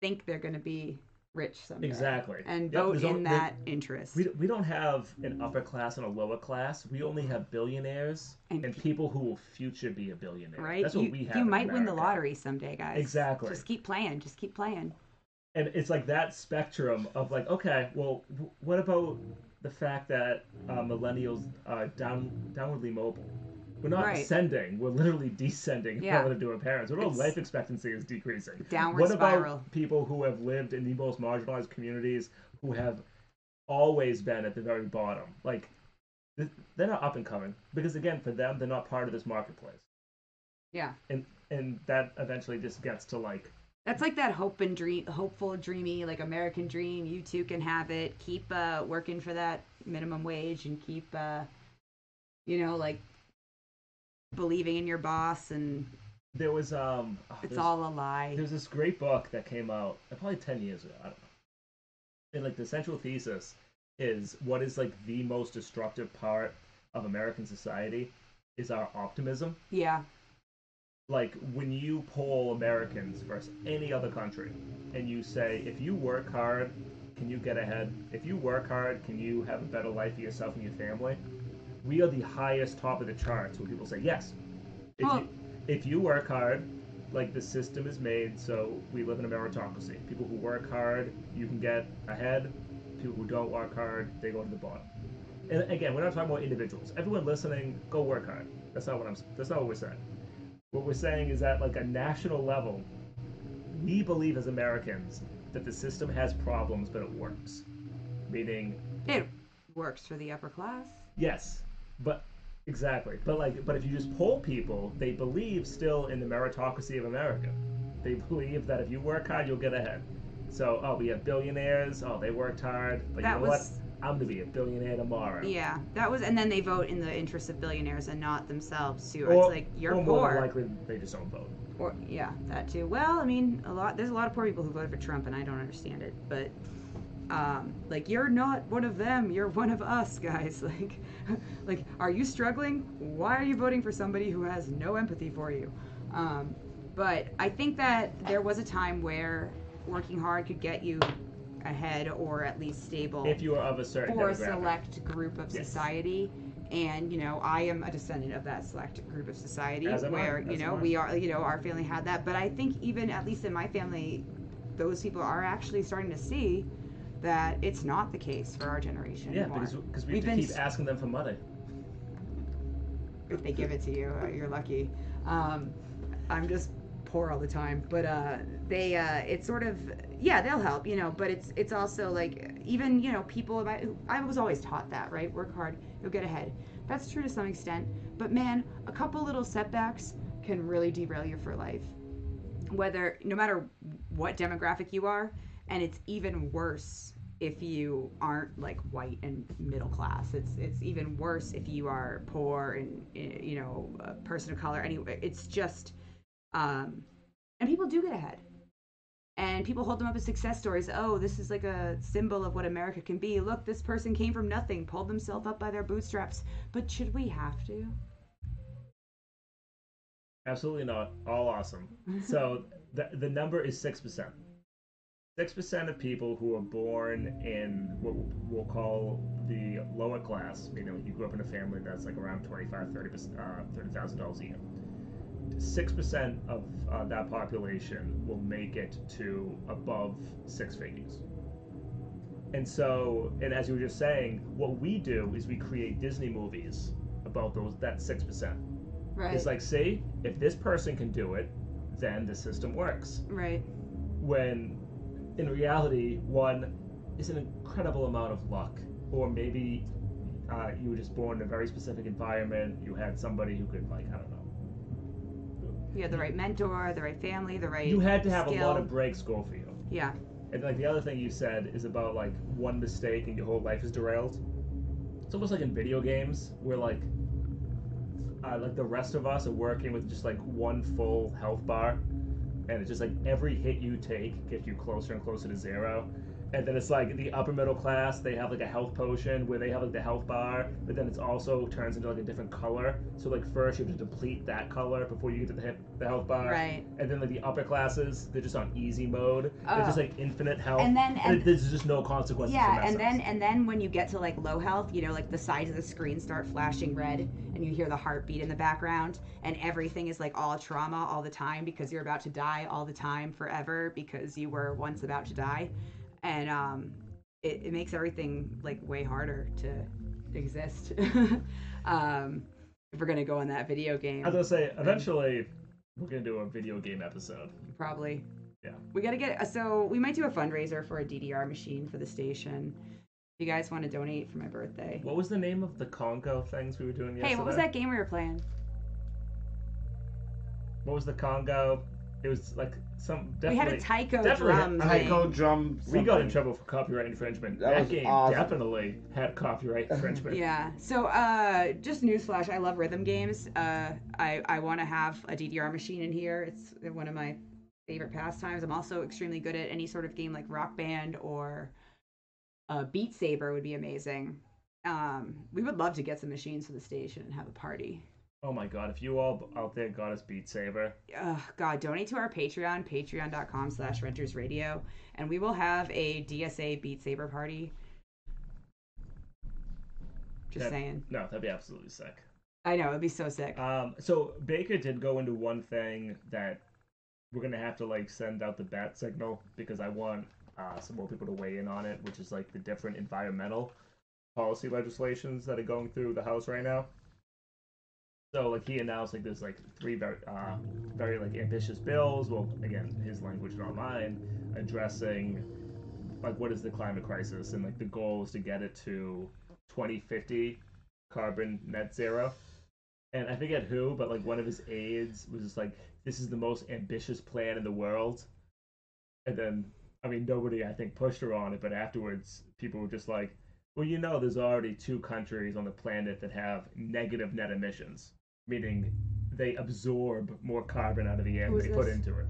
think they're going to be rich someday. Exactly. And Yep, vote in that interest. We, we don't have an upper class and a lower class. We only have billionaires And and, people who will future be a billionaire. right? That's you, we have. you might win the lottery someday, guys. Exactly. Just keep playing. Just keep playing. And it's like that spectrum of like, okay, well, w- what about the fact that uh, millennials are down downwardly mobile? We're not Right. ascending; we're literally descending Yeah. relative to our parents. It's life expectancy is decreasing? Downward what spiral. about people who have lived in the most marginalized communities, who have always been at the very bottom? Like, they're not up and coming because again, for them, they're not part of this marketplace, Yeah. and and that eventually just gets to like That's like that hope and dream, hopeful, dreamy, like American dream. You too can have it. Keep uh, working for that minimum wage and keep, uh, you know, like believing in your boss. And there was um oh, it's all a lie. There's this great book that came out uh, probably ten years ago. I don't know. And like the central thesis is what is like the most destructive part of American society is our optimism. Yeah. Like when you poll Americans versus any other country, and you say if you work hard, can you get ahead? If you work hard, can you have a better life for yourself and your family? We are the highest top of the charts when people say yes. If Well- you if you work hard, like the system is made so we live in a meritocracy. People who work hard, you can get ahead. People who don't work hard, they go to the bottom. And again, we're not talking about individuals. Everyone listening, go work hard. That's not what I'm. That's not what we're saying. What we're saying is that, like a national level, we believe as Americans that the system has problems, but it works. Meaning, It works for the upper class. yes, but exactly. But like, but if you just poll people, they believe still in the meritocracy of America. They believe that if you work hard, you'll get ahead. So, oh, we have billionaires. Oh, they worked hard, but That you know was- what? I'm gonna be a billionaire tomorrow. Yeah, that was, and then they vote in the interest of billionaires and not themselves too. Or, it's like you're or more than likely, they just don't vote. or yeah, that too. Well, I mean, a lot. There's a lot of poor people who voted for Trump, and I don't understand it. But um, like, you're not one of them. You're one of us, guys. Like, like, are you struggling? Why are you voting for somebody who has no empathy for you? Um, but I think that there was a time where working hard could get you ahead or at least stable If you are of a certain for a select group of Yes. society and you know i am a descendant of that select group of society where you know we are you know our family had that but i think even at least in my family those people are actually starting to see that it's not the case for our generation Yeah, anymore. because because we We've been keep asking them for money. if they give it to you, uh, you're lucky. Um, I'm just poor all the time, but uh, they uh, it's sort of yeah they'll help you know, but it's it's also like even you know people about I was always taught that right work hard you'll get ahead. That's true to some extent, but man, a couple little setbacks can really derail you for life. Whether no matter what demographic you are, and it's even worse if you aren't like white and middle class. It's it's even worse if you are poor and eh, you know a person of color. Anyway, it's just um, and people do get ahead. And people hold them up as success stories. Oh, this is like a symbol of what America can be. Look, this person came from nothing, pulled themselves up by their bootstraps. But should we have to? Absolutely not. All awesome. So the the number is six percent. Six percent of people who are born in what we'll call the lower class, you know, you grew up in a family that's like around 25 30 uh, $30,000 a year. Six percent of uh, that population will make it to above six figures. And so, and as you were just saying, what we do is we create Disney movies about those that six percent. Right. It's like, see, if this person can do it, then the system works. right. When in reality, one is an incredible amount of luck, or maybe uh, you were just born in a very specific environment. You had somebody who could, like, I don't know. You had the right mentor, the right family, the right. You had to have a lot of breaks go for you. Yeah. And like the other thing you said is about like one mistake and your whole life is derailed. It's almost like in video games where like uh, like the rest of us are working with just like one full health bar, and it's just like every hit you take gets you closer and closer to zero. And then it's like the upper middle class they have like a health potion where they have like the health bar but then it's also turns into like a different color. So like first you have to deplete that color before you get to the, hip, the health bar. Right. and then like the upper classes they're just on easy mode. Oh. it's just like infinite health. And then- and- there's just no consequences Yeah, and then and then when you get to like low health, you know, like the sides of the screen start flashing red, and you hear the heartbeat in the background, and everything is like all trauma all the time because you're about to die all the time forever because you were once about to die, and um, it, it makes everything like way harder to exist. um, if we're gonna go on that video game, I was gonna say eventually we're gonna do a video game episode probably. Yeah. We gotta get so we might do a fundraiser for a DDR machine for the station. If you guys want to donate for my birthday. what was the name of the Congo things we were doing yesterday Hey, what was that game we were playing? what was the Congo it was like some we had a taiko definitely drum had- Taiko drum. We got in trouble for copyright infringement. That That, game awesome. definitely had copyright infringement. Yeah. So, uh, just newsflash: I love rhythm games. Uh, I I want to have a DDR machine in here. It's one of my favorite pastimes. I'm also extremely good at any sort of game like Rock Band or uh, Beat Saber would be amazing. Um, we would love to get some machines for the station and have a party. Oh my god, if you all out there got us Beat Saber, oh god donate to our patreon patreon.com slash renters radio and we will have a dsa beat saber party just that- saying no, that'd be absolutely sick. i know it'd be so sick Um, so Baker did go into one thing that we're gonna have to like send out the bat signal because I want uh, some more people to weigh in on it, which is like the different environmental policy legislations that are going through the House right now. So like he announced like there's like three very uh, very like ambitious bills. Well, again, his language, not mine, addressing like what is the climate crisis and like the goal is to get it to 2050 carbon net zero. And I forget who, but like one of his aides was just like, "This is the most ambitious plan in the world." And then, I mean, nobody I think pushed her on it, but afterwards, people were just like, "Well, you know, there's already two countries on the planet that have negative net emissions, meaning they absorb more carbon out of the air than they put this? into it."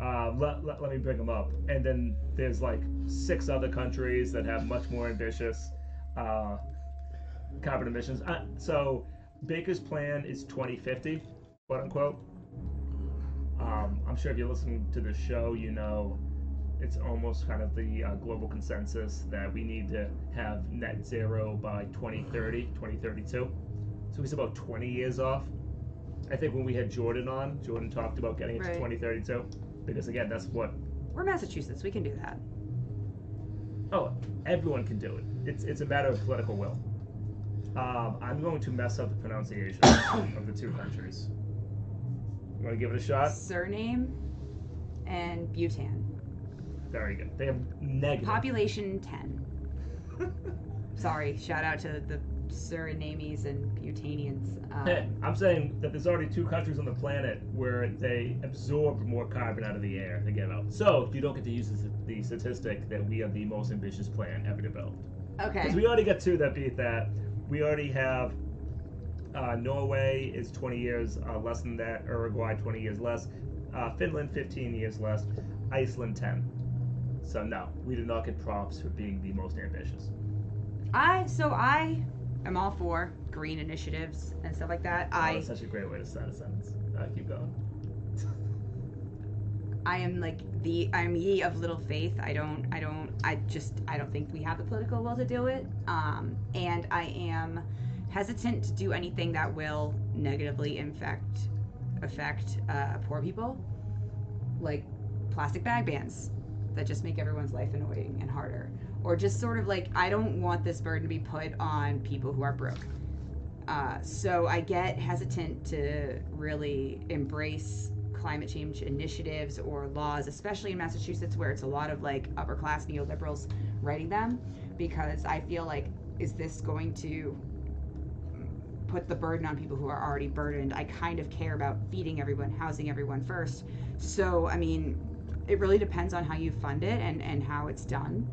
Uh, let, let, let me bring them up. And then there's like six other countries that have much more ambitious uh, carbon emissions. Uh, so Baker's plan is 2050, quote unquote. Um, I'm sure if you're listening to the show, you know it's almost kind of the uh, global consensus that we need to have net zero by 2030, 2032. So he's about 20 years off. I think when we had Jordan on, Jordan talked about getting it Right. to 2032 because again, that's what we're massachusetts we can do that Oh, everyone can do it. It's it's a matter of political will. Um, I'm going to mess up the pronunciation of the two countries. You want to give it a shot? Suriname and bhutan Very good. They have negative. population 10 sorry shout out to the surinames and Butanians. um, Hey, I'm saying that there's already two countries on the planet where they absorb more carbon out of the air than get out. So you don't get to use the, the statistic that we have the most ambitious plan ever developed. okay Because we already got two that beat that. We already have uh, Norway is 20 years uh, less than that. Uruguay 20 years less. Uh, Finland 15 years less. Iceland 10. So no, we did not get props for being the most ambitious. I so I am all for green initiatives and stuff like that. Oh, I that's such a great way to start a sentence. Uh, keep going. I am like the I'm ye of little faith. I don't I don't I just I don't think we have the political will to do it. Um, and I am hesitant to do anything that will negatively infect affect uh, poor people, like plastic bag bans that just make everyone's life annoying and harder, or just sort of like I don't want this burden to be put on people who are broke. Uh, so I get hesitant to really embrace climate change initiatives or laws, especially in Massachusetts, where it's a lot of like upper class neoliberals writing them, because I feel like, is this going to put the burden on people who are already burdened? I kind of care about feeding everyone, housing everyone first. So, I mean, it really depends on how you fund it and, and how it's done.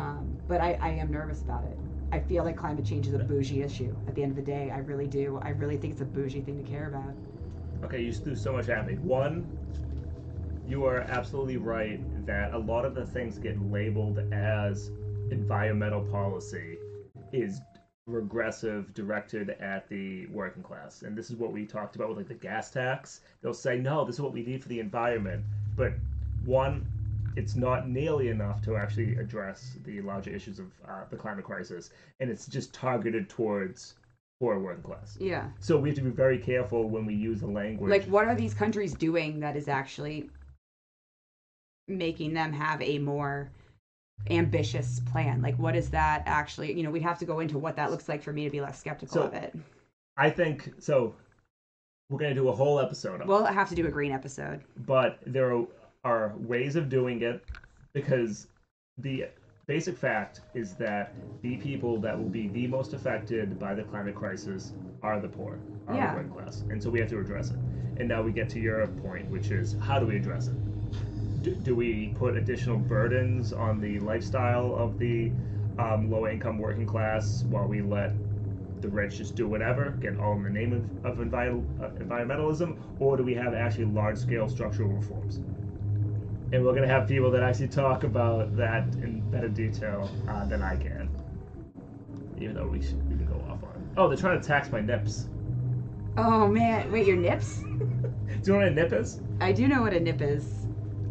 Um, but I, I am nervous about it. I feel like climate change is a bougie issue. At the end of the day, I really do. I really think it's a bougie thing to care about. Okay, you threw so much at me. One, you are absolutely right that a lot of the things get labeled as environmental policy is regressive directed at the working class and this is what we talked about with like the gas tax they'll say no this is what we need for the environment but one it's not nearly enough to actually address the larger issues of uh, the climate crisis and it's just targeted towards poor working class Yeah. so we have to be very careful when we use the language Like, what are these countries doing that is actually making them have a more ambitious plan? Like, what is that actually? You know, we'd have to go into what that looks like for me to be less skeptical So- of it. i think so we're going to do a whole episode on We'll have to do a green episode. but there are, are ways of doing it because the basic fact is that the people that will be the most affected by the climate crisis are the poor, are Yeah. the working class, and so we have to address it. And now we get to your point, which is how do we address it? Do, do we put additional burdens on the lifestyle of the um, low-income working class while we let the rich just do whatever, get all in the name of, of envi- uh, environmentalism, or do we have actually large-scale structural reforms? And we're gonna have people that actually talk about that in better detail uh, than I can. Even though we should, we can go off on. it. Oh, they're trying to tax my nips. Oh man, wait, your nips? Do you know what a nip is? I do know what a nip is.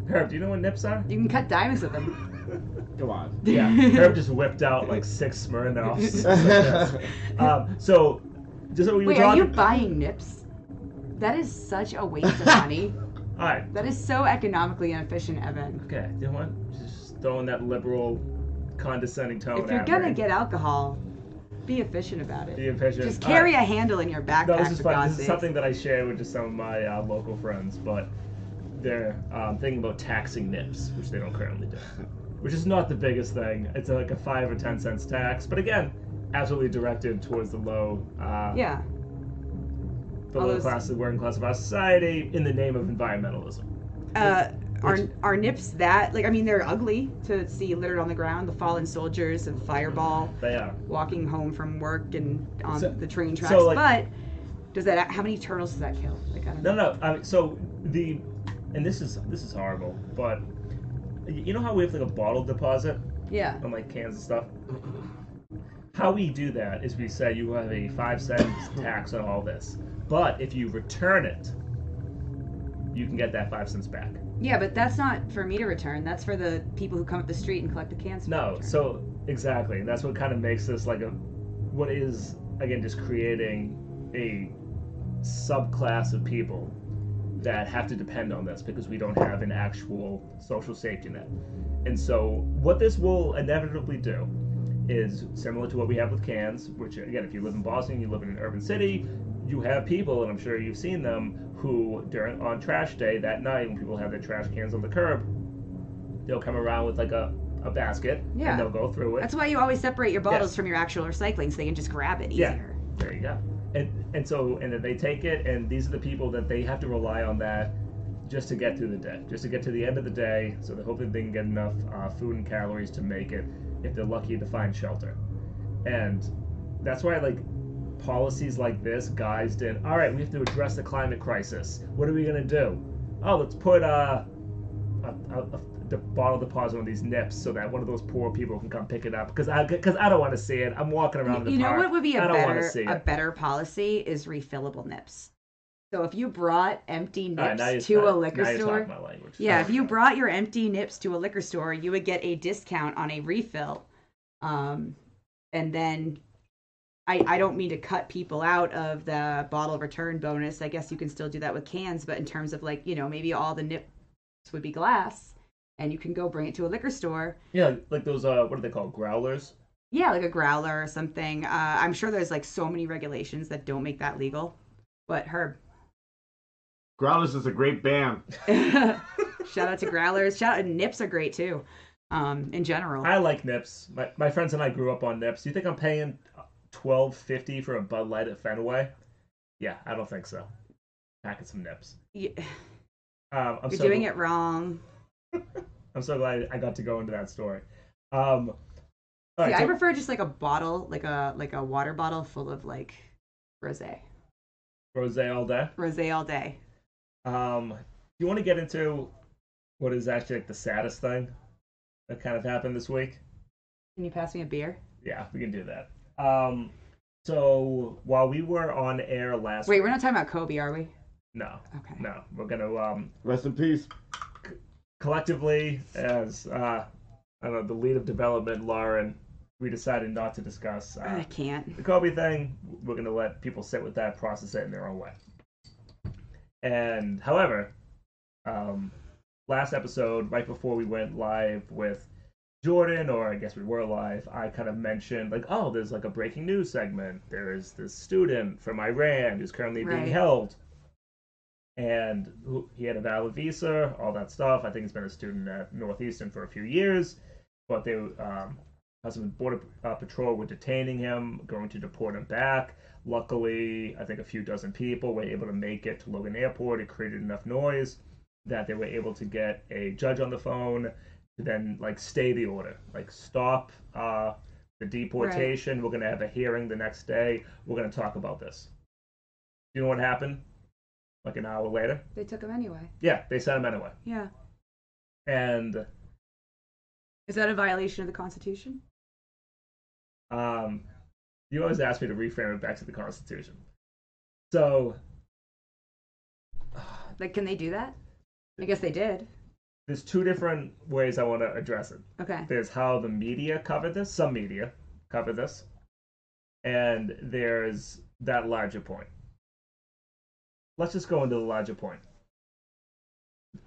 Herb, do you know what nips are? You can cut diamonds with them. Come on. Yeah, Herb just whipped out like six Smirnoffs. um, so, just what we were Wait, are talking. you buying nips? That is such a waste of money. All right. That is so economically inefficient, Evan. Okay. You know what? Just throwing that liberal, condescending tone. If you're gonna me. get alcohol, be efficient about it. Be efficient. Just carry right. a handle in your backpack. No, this is fun. This is something that I share with just some of my uh, local friends, but they're um, thinking about taxing nips, which they don't currently do, which is not the biggest thing. It's like a five or ten cents tax, but again, absolutely directed towards the low, uh, Yeah. The all low those- class, the working class of our society, in the name of environmentalism. Uh, are are nips that like? I mean, they're ugly to see littered on the ground. The fallen soldiers and Fireball They are. walking home from work and on So- the train tracks. like- but does that? How many turtles does that kill? Like I don't No, know. no. I mean, so the, and this is this is horrible, but you know how we have like a bottle deposit Yeah. on like cans and stuff. How we do that is we say you have a five cent tax on all this, but if you return it, you can get that five cents back. Yeah, but that's not for me to return. That's for the people who come up the street and collect the cans. No, return. so exactly, and that's what kind of makes this like a, what is again just creating a subclass of people that have to depend on this because we don't have an actual social safety net. And so what this will inevitably do is similar to what we have with cans, which again, if you live in Boston, you live in an urban city, you have people, and I'm sure you've seen them, who during on trash day that night when people have their trash cans on the curb, they'll come around with like a, a basket Yeah. and they'll go through it. That's why you always separate your bottles Yes. from your actual recycling, so they can just grab it easier. Yeah. There you go. And and so and then they take it, and these are the people that they have to rely on that just to get through the day, just to get to the end of the day. So they hope that they can get enough uh, food and calories to make it, if they're lucky to find shelter. And that's why like policies like this guised in. All right, we have to address the climate crisis. What are we gonna do? Oh, let's put uh, a, a, a the bottle deposit on these nips so that one of those poor people can come pick it up because I because I don't want to see it. I'm walking around the You know what would be a I don't want to better a it. better policy is refillable nips. So if you brought empty nips you're- to a liquor store, my yeah, if you brought your empty nips to a liquor store, you would get a discount on a refill. Um, and then I I don't mean to cut people out of the bottle return bonus. I guess you can still do that with cans, but in terms of like you know maybe all the nips would be glass, and you can go bring it to a liquor store. yeah, like those uh, what are they called? Growlers. Yeah, like a growler or something. Uh, I'm sure there's like so many regulations that don't make that legal. But Herb, Growlers is a great band. shout out to growlers. Shout out nips are great too. Um, in general. I like nips. My my friends and I grew up on nips. Do you think I'm paying twelve fifty for a Bud Light at Fenway? Yeah, I don't think so. Packing some nips. You- Um, I'm You're so doing gl- it wrong. I'm so glad I got to go into that story. Um, all See, right, I so- prefer just like a bottle, like a like a water bottle full of like rosé, rosé all day. rosé all day. Um, you want to get into what is actually like the saddest thing that kind of happened this week? Can you pass me a beer? Yeah, we can do that. Um, so while we were on air last, Wait, week, we're not talking about Kobe, are we? no, Okay. no, we're gonna um Rest in peace. collectively as uh I don't know the lead of development, Lauren, we decided not to discuss uh, I can't. the Kobe thing. We're gonna let people sit with that, process it in their own way. And however, um, last episode, right before we went live with Jordan, or I guess we were live, I kind of mentioned like, oh, there's like a breaking news segment. There is this student from Iran who's currently being held, and who, he had a valid visa, all that stuff. I think he's been a student at Northeastern for a few years, but they um, Customs Border uh, Patrol were detaining him, going to deport him back. Luckily, I think a few dozen people were able to make it to Logan Airport. It created enough noise that they were able to get a judge on the phone then like stay the order, like stop uh, the deportation. We're gonna have a hearing the next day. We're gonna talk about this. You know what happened? Like an hour later. They took him anyway. Yeah, they sent him anyway. Yeah. And Is that a violation of the Constitution? Um, you always ask me to reframe it back to the Constitution. So Like, can they do that? I guess they did. There's two different ways I want to address it. Okay. There's how the media covered this, some media covered this, and there's that larger point. Let's just go into the larger point.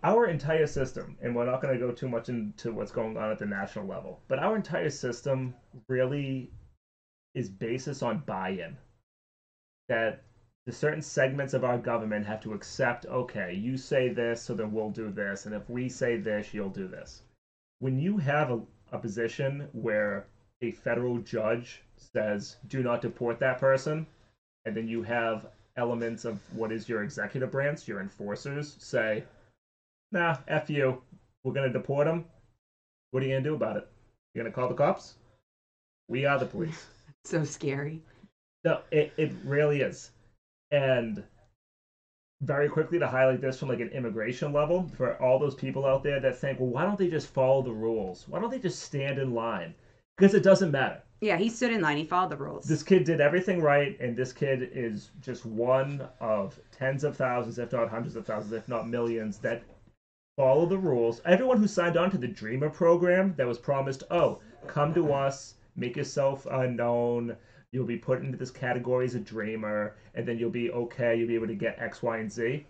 Our entire system, and we're not going to go too much into what's going on at the national level, but our entire system really is basis on buy-in. That the certain segments of our government have to accept, okay, you say this, so then we'll do this, and if we say this, you'll do this. When you have a, a position where a federal judge says, do not deport that person, and then you have elements of what is your executive branch, your enforcers, say, nah, F you, we're going to deport him. What are you going to do about it? You're going to call the cops? We are the police. So scary. No, it, it really is. And very quickly to highlight this from like an immigration level for all those people out there that think, well, why don't they just follow the rules? Why don't they just stand in line? Because it doesn't matter. Yeah, he stood in line. He followed the rules. This kid did everything right, and this kid is just one of tens of thousands, if not hundreds of thousands, if not millions, that follow the rules. Everyone who signed on to the Dreamer program that was promised, oh, come to us, make yourself unknown, you'll be put into this category as a dreamer, and then you'll be okay, you'll be able to get X, Y, and Z.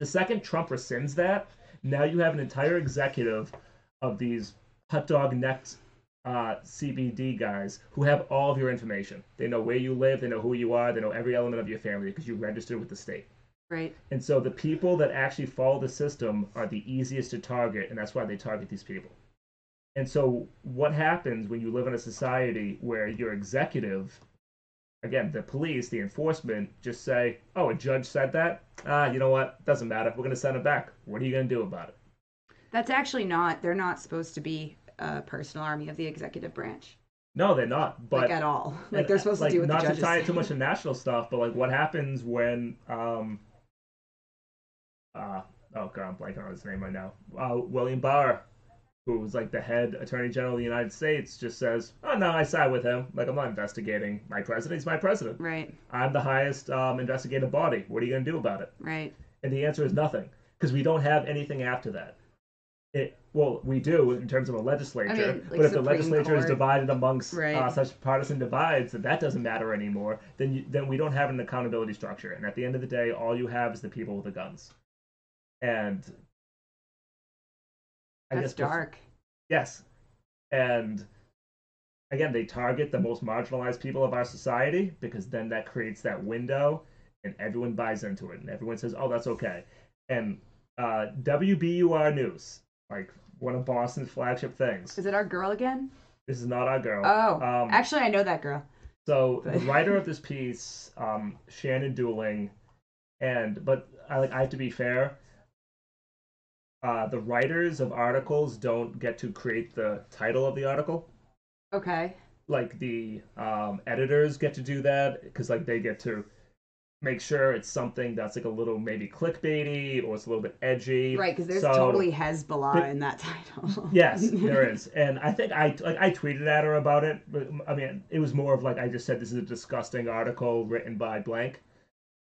The second Trump rescinds that, now you have an entire executive of these hot dog necked uh, CBP guys who have all of your information. They know where you live, they know who you are, they know every element of your family because you registered with the state. Right. And so the people that actually follow the system are the easiest to target, and that's why they target these people. And so, what happens when you live in a society where your executive, again, the police, the enforcement, just say, oh, a judge said that? Ah, you know what? Doesn't matter. We're going to send it back. What are you going to do about it? That's actually not. They're not supposed to be a personal army of the executive branch, No, they're not. But like at all. Like they're uh, supposed like, to do what not to tie it too much to national stuff, but like what happens when um uh oh god, I'm blanking on his name right now. Uh, William Barr, who was like the head attorney general of the United States, just says, "Oh no, I side with him. Like I'm not investigating my president. He's my president. Right. I'm the highest um, investigative body. What are you gonna do about it?" Right. And the answer is nothing, because we don't have anything after that. It well, we do in terms of a legislature, like but if the legislature is divided amongst Right. uh, such partisan divides that that doesn't matter anymore, then you, then we don't have an accountability structure. And at the end of the day, all you have is the people with the guns. And I That's guess dark. Yes. And again, they target the most marginalized people of our society because then that creates that window and everyone buys into it and everyone says, oh, that's okay. And uh, WBUR News, like one of Boston's flagship things. Is it our girl again? This is not our girl. Oh, Um, actually, I know that girl. so the writer of this piece, um, Shannon Dooling, and but I like I have to be fair. Uh, the writers of articles don't get to create the title of the article. Okay. Like the um, editors get to do that because like they get to make sure it's something that's like a little maybe clickbaity or it's a little bit edgy. Right, because there's So- totally Hezbollah But- in that title. Yes, there is, and I think I like I tweeted at her about it. But I mean, it was more of like I just said this is a disgusting article written by blank.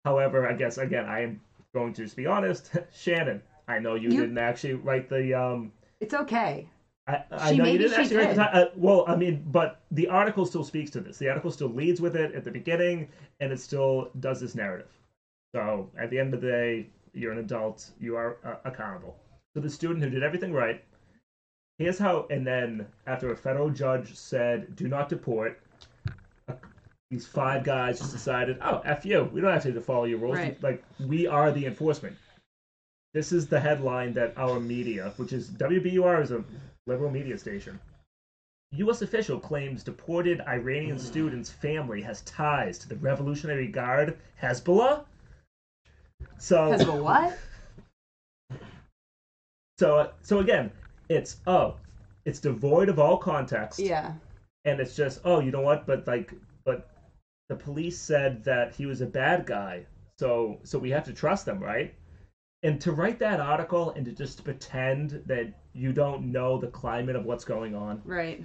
However, I guess again I am going to just be honest, Shannon. I know you, You- didn't actually write the. um It's okay. I, I She- know you didn't actually write the did. uh, well, I mean, but the article still speaks to this. The article still leads with it at the beginning, and it still does this narrative. So at the end of the day, you're an adult. You are uh, accountable. So the student who did everything right. Here's how. And then after a federal judge said, "Do not deport," uh, these five guys just decided, "Oh, f you. We don't have to follow your rules. Right. Like we are the enforcement." This is the headline that our media, which is WBUR, is a liberal media station. U.S. official claims deported Iranian hmm. student's family has ties to the Revolutionary Guard Hezbollah. So Hezbollah what? So uh, so again, it's oh, it's devoid of all context. Yeah. And it's just oh, you know what? But like, but the police said that he was a bad guy, so so we have to trust them, right? And to write that article and to just pretend that you don't know the climate of what's going on, Right.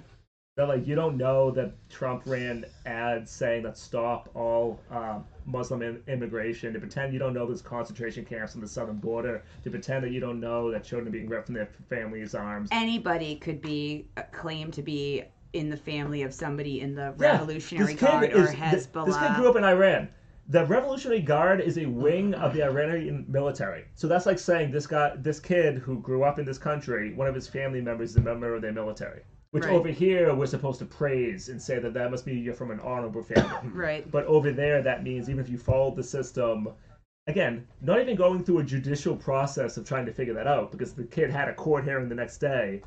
that like you don't know that Trump ran ads saying that stop all um, Muslim in- immigration, to pretend you don't know there's concentration camps on the southern border, to pretend that you don't know that children are being ripped from their families' arms. Anybody could be uh, claimed to be in the family of somebody in the Yeah, Revolutionary Guard or Hezbollah. This kid grew up in Iran. The Revolutionary Guard is a wing of the Iranian military. So that's like saying this guy, this kid who grew up in this country, one of his family members is a member of their military. Which Right. over here we're supposed to praise and say that that must be you're from an honorable family. Right. But over there, that means even if you followed the system, again, not even going through a judicial process of trying to figure that out, because the kid had a court hearing the next day.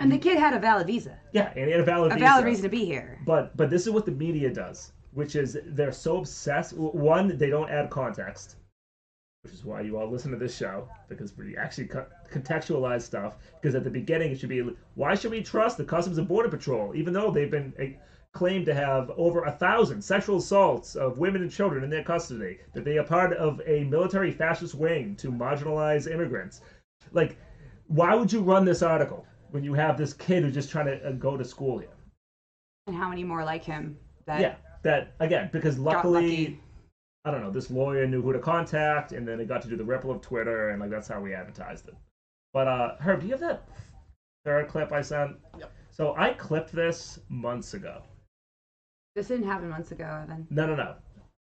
And the kid had a valid visa. Yeah, and he had a valid A visa. valid reason to be here. But but this is what the media does, which is they're so obsessed. One, they don't add context, which is why you all listen to this show because we actually co- contextualize stuff. Because at the beginning, it should be why should we trust the Customs and Border Patrol, even though they've been uh, claimed to have over a thousand sexual assaults of women and children in their custody, that they are part of a military fascist wing to marginalize immigrants. Like, why would you run this article when you have this kid who's just trying to uh, go to school here? And how many more like him? That yeah, that again because luckily. I don't know this lawyer knew who to contact, and then it got to do the ripple of Twitter, and like that's how we advertised it. But uh, Herb, do you have that third clip I sent? Yep. So I clipped this months ago. This didn't happen months ago, Evan. No, no, no.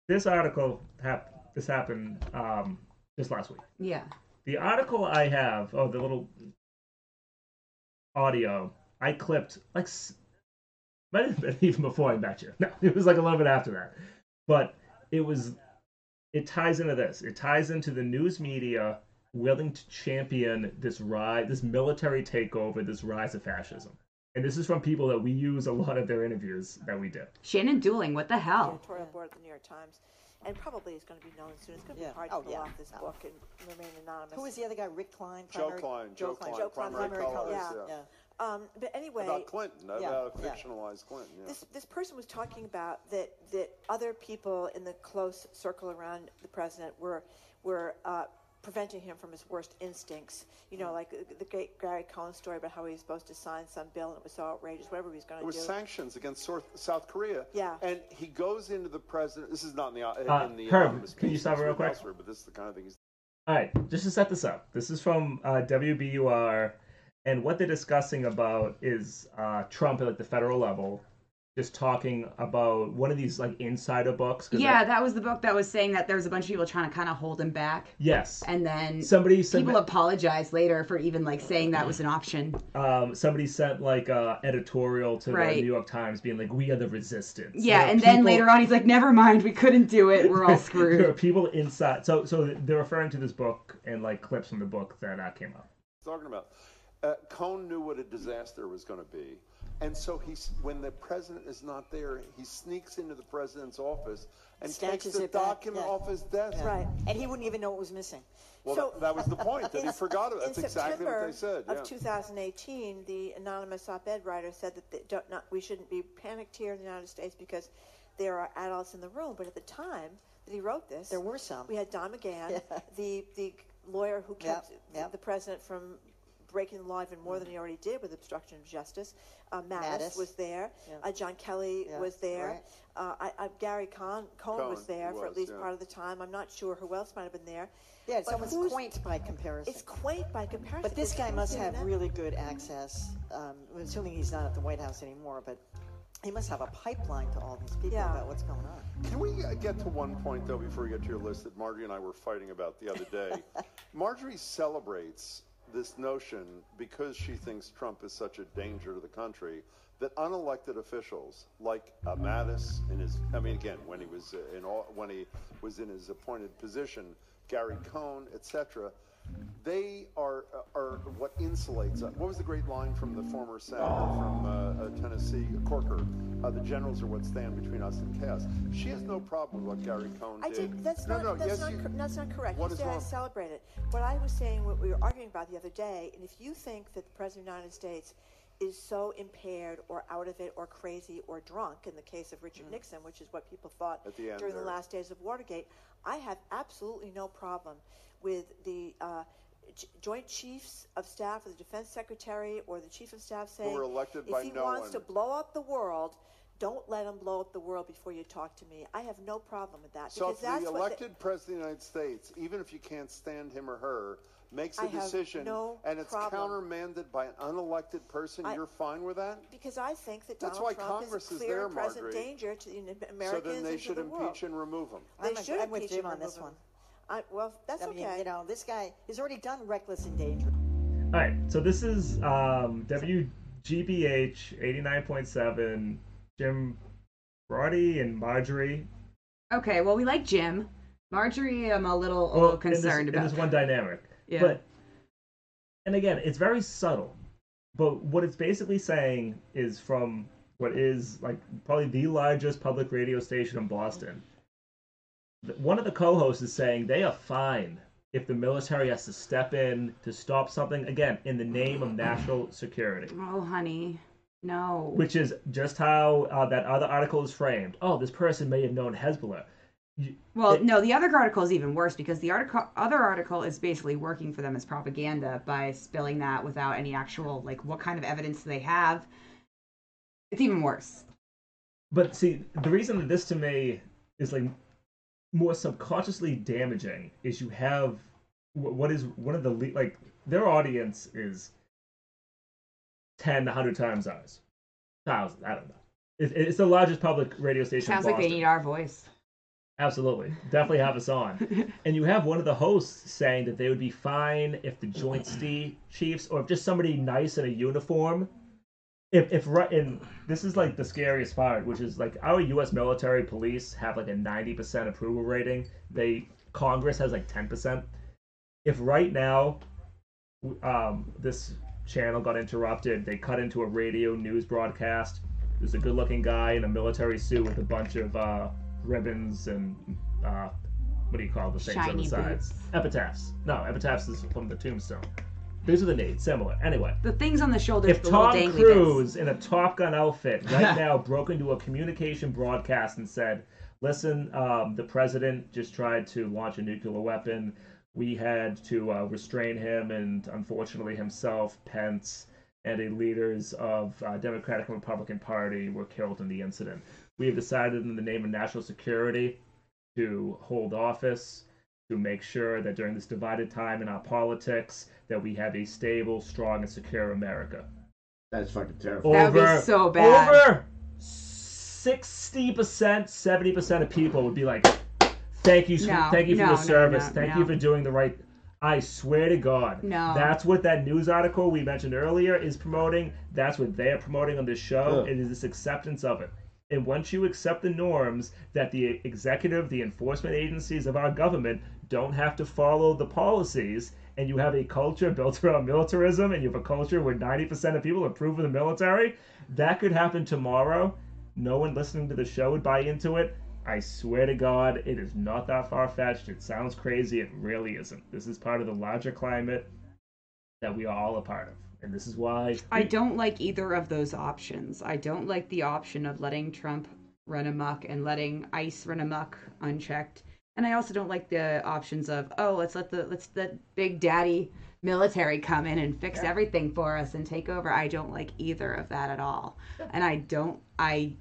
This article hap- This happened um, just last week. Yeah. The article I have, oh, the little audio, I clipped like s- might have been even before I met you. No, it was like a little bit after that, but it was. It ties into this. It ties into the news media willing to champion this rise, this military takeover, this rise of fascism. And this is from people that we use a lot of their interviews that we do. Shannon Dooling, what the hell? editorial board at the New York Times, and probably is going to be known soon. It's going to Yeah. be hard Oh, to pull yeah. off this book and remain anonymous. Who was the other guy? Rick Klein? Joe primary- Klein, Joe Joe Klein. Klein, primary primary colorist, colorist. yeah. Yeah. Um, but anyway, About Clinton, Yeah, about yeah. fictionalized Clinton. Yeah. this this person was talking about that that other people in the close circle around the president were were uh, preventing him from his worst instincts. You know, like the, the great Gary Cohn story about how he was supposed to sign some bill and it was so outrageous, whatever he was going to. It to was do. sanctions against South, South Korea. Yeah. And he goes into the president. This is not in the Uh, in the Herb, can you stop it's real quick? elsewhere, But this is the kind of thing he's. All right, just to set this up, this is from uh, WBUR, and what they're discussing about is uh, Trump at like the federal level, just talking about one of these like insider books. Yeah, that- that was the book that was saying that there was a bunch of people trying to kind of hold him back. yes. And then Somebody sent people me- apologized later for even like saying that was an option. Um, somebody sent like a editorial to Right. the New York Times being like, "We are the resistance." Yeah, There are and then later on he's like, "Never mind, we couldn't do it. We're all there are screwed." people inside. So, so they're referring to this book and like clips from the book that uh, came up. talking about. Uh, Cohn knew what a disaster was going to be. And so he's, when the president is not there, he sneaks into the president's office and takes the it back, document yeah. off his desk. Yeah. Right. And he wouldn't even know it was missing. Well, So- that, that was the point, that he forgot it. That's in exactly what they said. September Yeah. Of 2018, the anonymous op-ed writer said that they don't, not, we shouldn't be panicked here in the United States because there are adults in the room. But at the time, that he wrote this. There were some. We had Don McGahn, the the lawyer who kept Yep, the- yep. the president from breaking the law even more than he already did with obstruction of justice. Uh, Mattis, Mattis. was there. Yeah. Uh, John Kelly Yeah, was there. right. Uh, I, I, Gary Cohn, Cohn, Cohn, was there he for at least yeah. part of the time. I'm not sure who else might have been there. Yeah, it's But almost quaint by comparison. It's quaint by comparison. But this It's guy must have internet. really good access, um, assuming he's not at the White House anymore, but he must have a pipeline to all these people Yeah. about what's going on. Can we uh, get to one point though before we get to your list that Margery and I were fighting about the other day? Margery celebrates this notion because she thinks Trump is such a danger to the country that unelected officials like uh, Mattis in his I mean again when he was in all when he was in his appointed position, Gary Cohn, etc. They are uh, are what insulates. us. What was the great line from the former senator from uh, uh, Tennessee, Corker? Uh, the generals are what stand between us and chaos. She has no problem with what Gary Cohn I did. did. That's no, not. no, that's yes, not. you- cor- that's not correct. What you said I wrong? celebrated. What I was saying, what we were arguing about the other day, and if you think that the president of the United States is so impaired or out of it or crazy or drunk, in the case of Richard Nixon, which is what people thought Mm. The during the last days of Watergate, I have absolutely no problem with the. Uh, J- Joint Chiefs of Staff, or the Defense Secretary, or the Chief of Staff saying, were elected if by he no wants one. to blow up the world, don't let him blow up the world before you talk to me. I have no problem with that So because if that's the what elected president of the United States, even if you can't stand him or her, makes a I decision no and it's problem. countermanded by an unelected person, I- you're fine with that? because I think that That's Donald why Trump Congress is is there, present Margery. danger to the Americans so then they should the world. impeach and remove him. They I'm, should I'm with impeach Jim him on this remove one. Him. I, well, that's I okay. mean, you know, this guy, he's already done reckless endanger. All right, so this is um, WGBH 89.7, Jim Braude and Margery. Okay, well, we like Jim. Margery, I'm a little, a little in this- concerned in about. this one dynamic. Yeah. But, and again, it's very subtle. But what it's basically saying is from what is like probably the largest public radio station in Boston. One of the co-hosts is saying they are fine if the military has to step in to stop something again in the name of national security. Oh, honey, no. which is just how uh, that other article is framed. Oh, this person may have known Hezbollah. You- Well, it- no, the other article is even worse because the article, other article is basically working for them as propaganda by spilling that without any actual, like, what kind of evidence do they have? It's even worse. But see, the reason that this to me is like more subconsciously damaging is you have what is one of the le- like their audience is 10, 100 times ours, thousand. I don't know. It, it's the largest public radio station. in Sounds like they need our voice. Absolutely. Definitely have us on. and you have one of the hosts saying that they would be fine if the Joint Chiefs or if just somebody nice in a uniform. If, if right, and this is like the scariest part, which is like our U.S. military police have like a 90% approval rating. They Congress has like 10%. If right now, um, this channel got interrupted, they cut into a radio news broadcast. There's a good-looking guy in a military suit with a bunch of uh, ribbons and uh, what do you call the things on Shiny the sides? Epitaphs. No, epitaphs is from the tombstone. These are the needs, similar. Anyway, The things on the shoulders, if the little Tom dangly Cruise in a Top Gun outfit right now broke into a communication broadcast and said, "Listen, um, the president just tried to launch a nuclear weapon. We had to uh, restrain him, and unfortunately, himself, Pence, and the leaders of uh, Democratic and Republican Party were killed in the incident. We have decided, in the name of national security, to hold office." To make sure that during this divided time in our politics, that we have a stable, strong, and secure America. That's fucking terrible. That would be so bad. Over sixty percent, seventy percent of people would be like, "Thank you, No, thank you for no, your no, service. no, thank no. you for doing the right." I swear to God, No. that's what that news article we mentioned earlier is promoting. That's what they are promoting on this show. Ugh. It is this acceptance of it. And once you accept the norms that the executive, the enforcement agencies of our government don't have to follow the policies, and you have a culture built around militarism, and you have a culture where 90% of people approve of the military, that could happen tomorrow. No one listening to the show would buy into it. I swear to God, it is not that far fetched. It sounds crazy. It really isn't. This is part of the larger climate that we are all a part of. And this is why I don't like either of those options. I don't like the option of letting Trump run amok and letting ICE run amok unchecked. And I also don't like the options of oh let's let the let's let big daddy military come in and fix everything for us and take over. I don't like either of that at all. And I don't I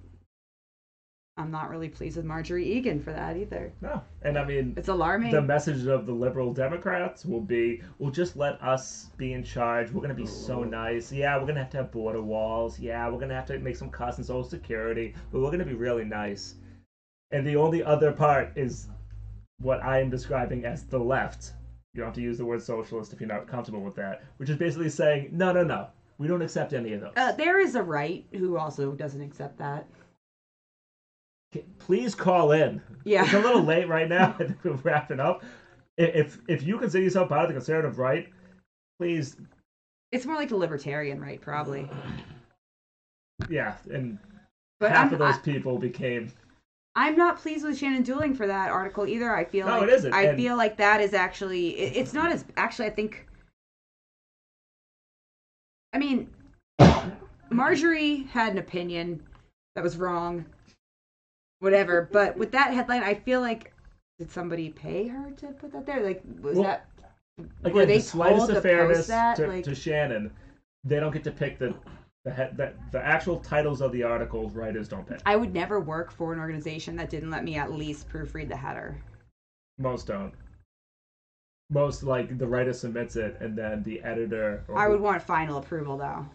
I'm not really pleased with Margery Eagan for that either. No, and I mean, It's alarming. The message of the liberal Democrats will be, "Well, just let us be in charge. We're gonna be so nice. Yeah, we're gonna have to have border walls. Yeah, we're gonna have to make some cuts in Social Security, but we're gonna be really nice." And the only other part is what I am describing as the left. You don't have to use the word socialist if you're not comfortable with that, which is basically saying, "No, no, no, we don't accept any of those." Uh, there is a right who also doesn't accept that. please call in. Yeah. It's a little late right now. I think we're wrapping up. If if you consider yourself part of the conservative right, please, It's more like the libertarian right, probably. yeah. And But half I'm- of those I- people became I'm not pleased with Shannon Dooling for that article either. I feel No, like it isn't, I and- feel like that is actually it, it's not as actually I think I mean Margery had an opinion that was wrong. Whatever, but with that headline I feel like did somebody pay her to put that there? Like was Well, that were again they the slightest of fairness that? to, like to Shannon. They don't get to pick the the head the, the actual titles of the articles. Writers don't pick. I would never work for an organization that didn't let me at least proofread the header. Most don't. Most like the writer submits it, and then the editor. Or I would want final approval though.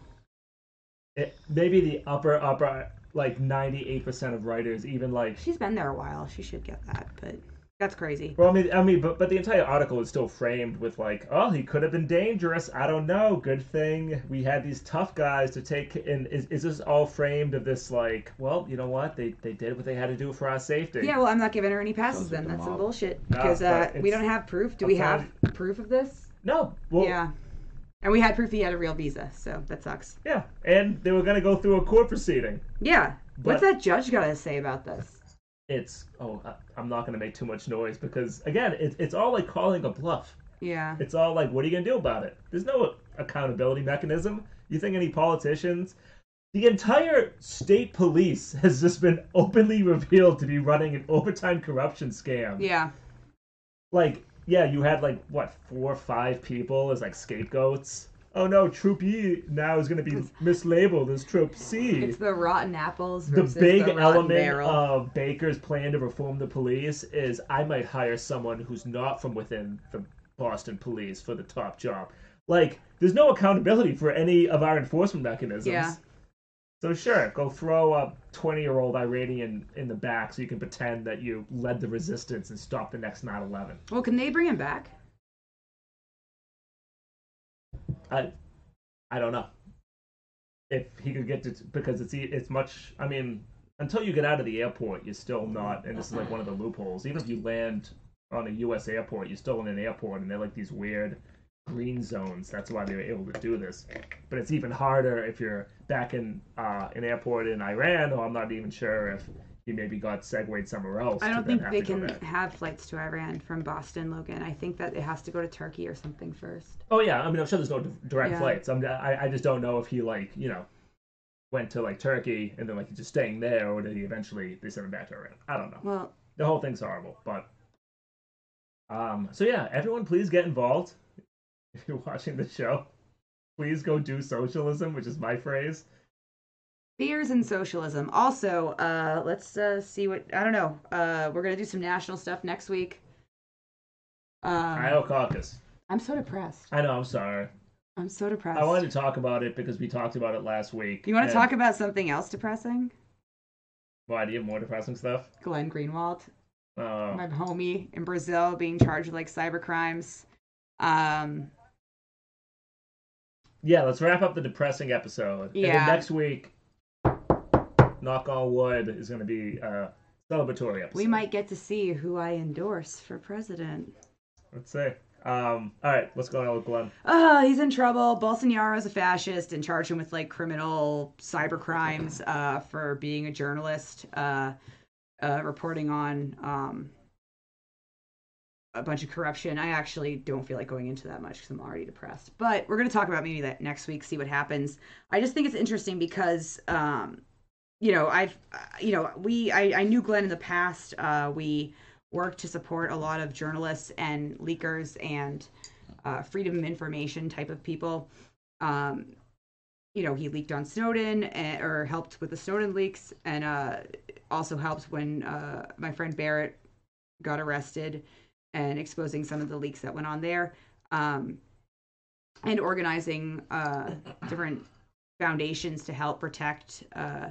it, maybe the upper upper like ninety eight percent of writers even like She's been there a while. She should get that, but that's crazy. Well, I mean, I mean, but but the entire article is still framed with like, oh, he could have been dangerous. I don't know. Good thing we had these tough guys to take. And is, is this all framed of this like, well, you know what? They they did what they had to do for our safety. Yeah, well, I'm not giving her any passes Sounds then. a That's some mob. bullshit No, because uh, we don't have proof. Do a we have proof of this? No. Well, yeah, and we had proof he had a real visa, so that sucks. Yeah, and they were gonna go through a court proceeding. Yeah, what's that judge got to say about this? It's oh, I- I'm not gonna make too much noise because again, it's it's all like calling a bluff. Yeah, It's all like, what are you gonna do about it? There's no accountability mechanism. You think any politicians? The entire state police has just been openly revealed to be running an overtime corruption scam. yeah. Like, yeah, you had like what four or five people as like scapegoats. Oh no, Troop E now is gonna be mislabeled as Troop C. It's the rotten apples the big the element barrel. of Baker's plan to reform the police is I might hire someone who's not from within the Boston police for the top job. Like, there's no accountability for any of our enforcement mechanisms. Yeah. So sure, go throw a 20-year-old Iranian in the back so you can pretend that you led the resistance and stopped the next 9/11. well, can they bring him back? I, I don't know. If he could get to because it's it's much. I mean, until you get out of the airport, you're still not. And this is like one of the loopholes. Even if you land on a U.S. airport, you're still in an airport, and they're like these weird green zones. That's why they were able to do this. But it's even harder if you're back in uh, an airport in Iran, or I'm not even sure if he maybe got segued somewhere else. I don't think they can have flights to Iran from Boston, Logan. I think that it has to go to Turkey or something first. Oh yeah, I mean I'm sure there's no direct Yeah. flights. I'm I, I just don't know if he like you know went to like Turkey and then like he's just staying there, or did he eventually they sent him back to Iran? I don't know. Well, The whole thing's horrible, but um. So yeah, everyone, please get involved. If you're watching the show, please go do socialism, which is my phrase. Fears and socialism. Also, uh, let's uh, see what I don't know. Uh, we're gonna do some national stuff next week. Um, Iowa caucus. I'm so depressed. I know. I'm sorry. I'm so depressed. I wanted to talk about it because we talked about it last week. you want to talk about something else depressing? Why do you have more depressing stuff? Glenn Greenwald, Uh, my homie in Brazil, being charged with like cyber crimes. Um, yeah, let's wrap up the depressing episode. Yeah. next week, knock on wood, is going to be a celebratory episode. we might get to see who I endorse for president. Let's see. Um, all right, what's going on with Glenn? Oh, he's in trouble. Bolsonaro's a fascist and charged him with like criminal cyber crimes uh, for being a journalist, uh, uh, reporting on um, a bunch of corruption. I actually don't feel like going into that much because I'm already depressed. But we're going to talk about maybe that next week, see what happens. I just think it's interesting because, um, you know, I've, uh, you know, we, I, I knew Glenn in the past. Uh, we worked to support a lot of journalists and leakers and uh, freedom of information type of people. Um, you know, he leaked on Snowden and, or helped with the Snowden leaks, and uh, also helped when uh, my friend Barrett got arrested and exposing some of the leaks that went on there, um, and organizing uh, different foundations to help protect uh,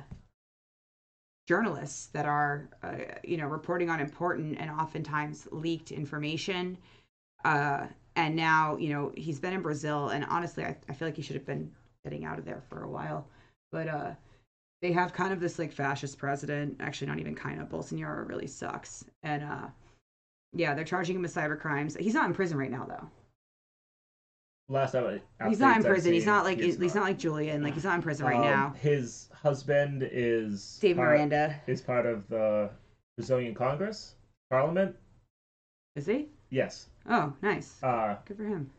journalists that are, uh, you know, reporting on important and oftentimes leaked information. Uh, and now, you know, he's been in Brazil, and honestly, I, I feel like he should have been getting out of there for a while. But uh, they have kind of this like fascist president. Actually, not even kind of. Bolsonaro really sucks, and uh, yeah, they're charging him with cyber crimes. He's not in prison right now, though. Last time I, He's not in prison. He's not like he's he's, not. like Julian. Like he's not in prison right Um, now. His husband is Dave part- Miranda. is part of the Brazilian Congress Parliament. Is he? Yes. Oh, nice. Uh, Good for him.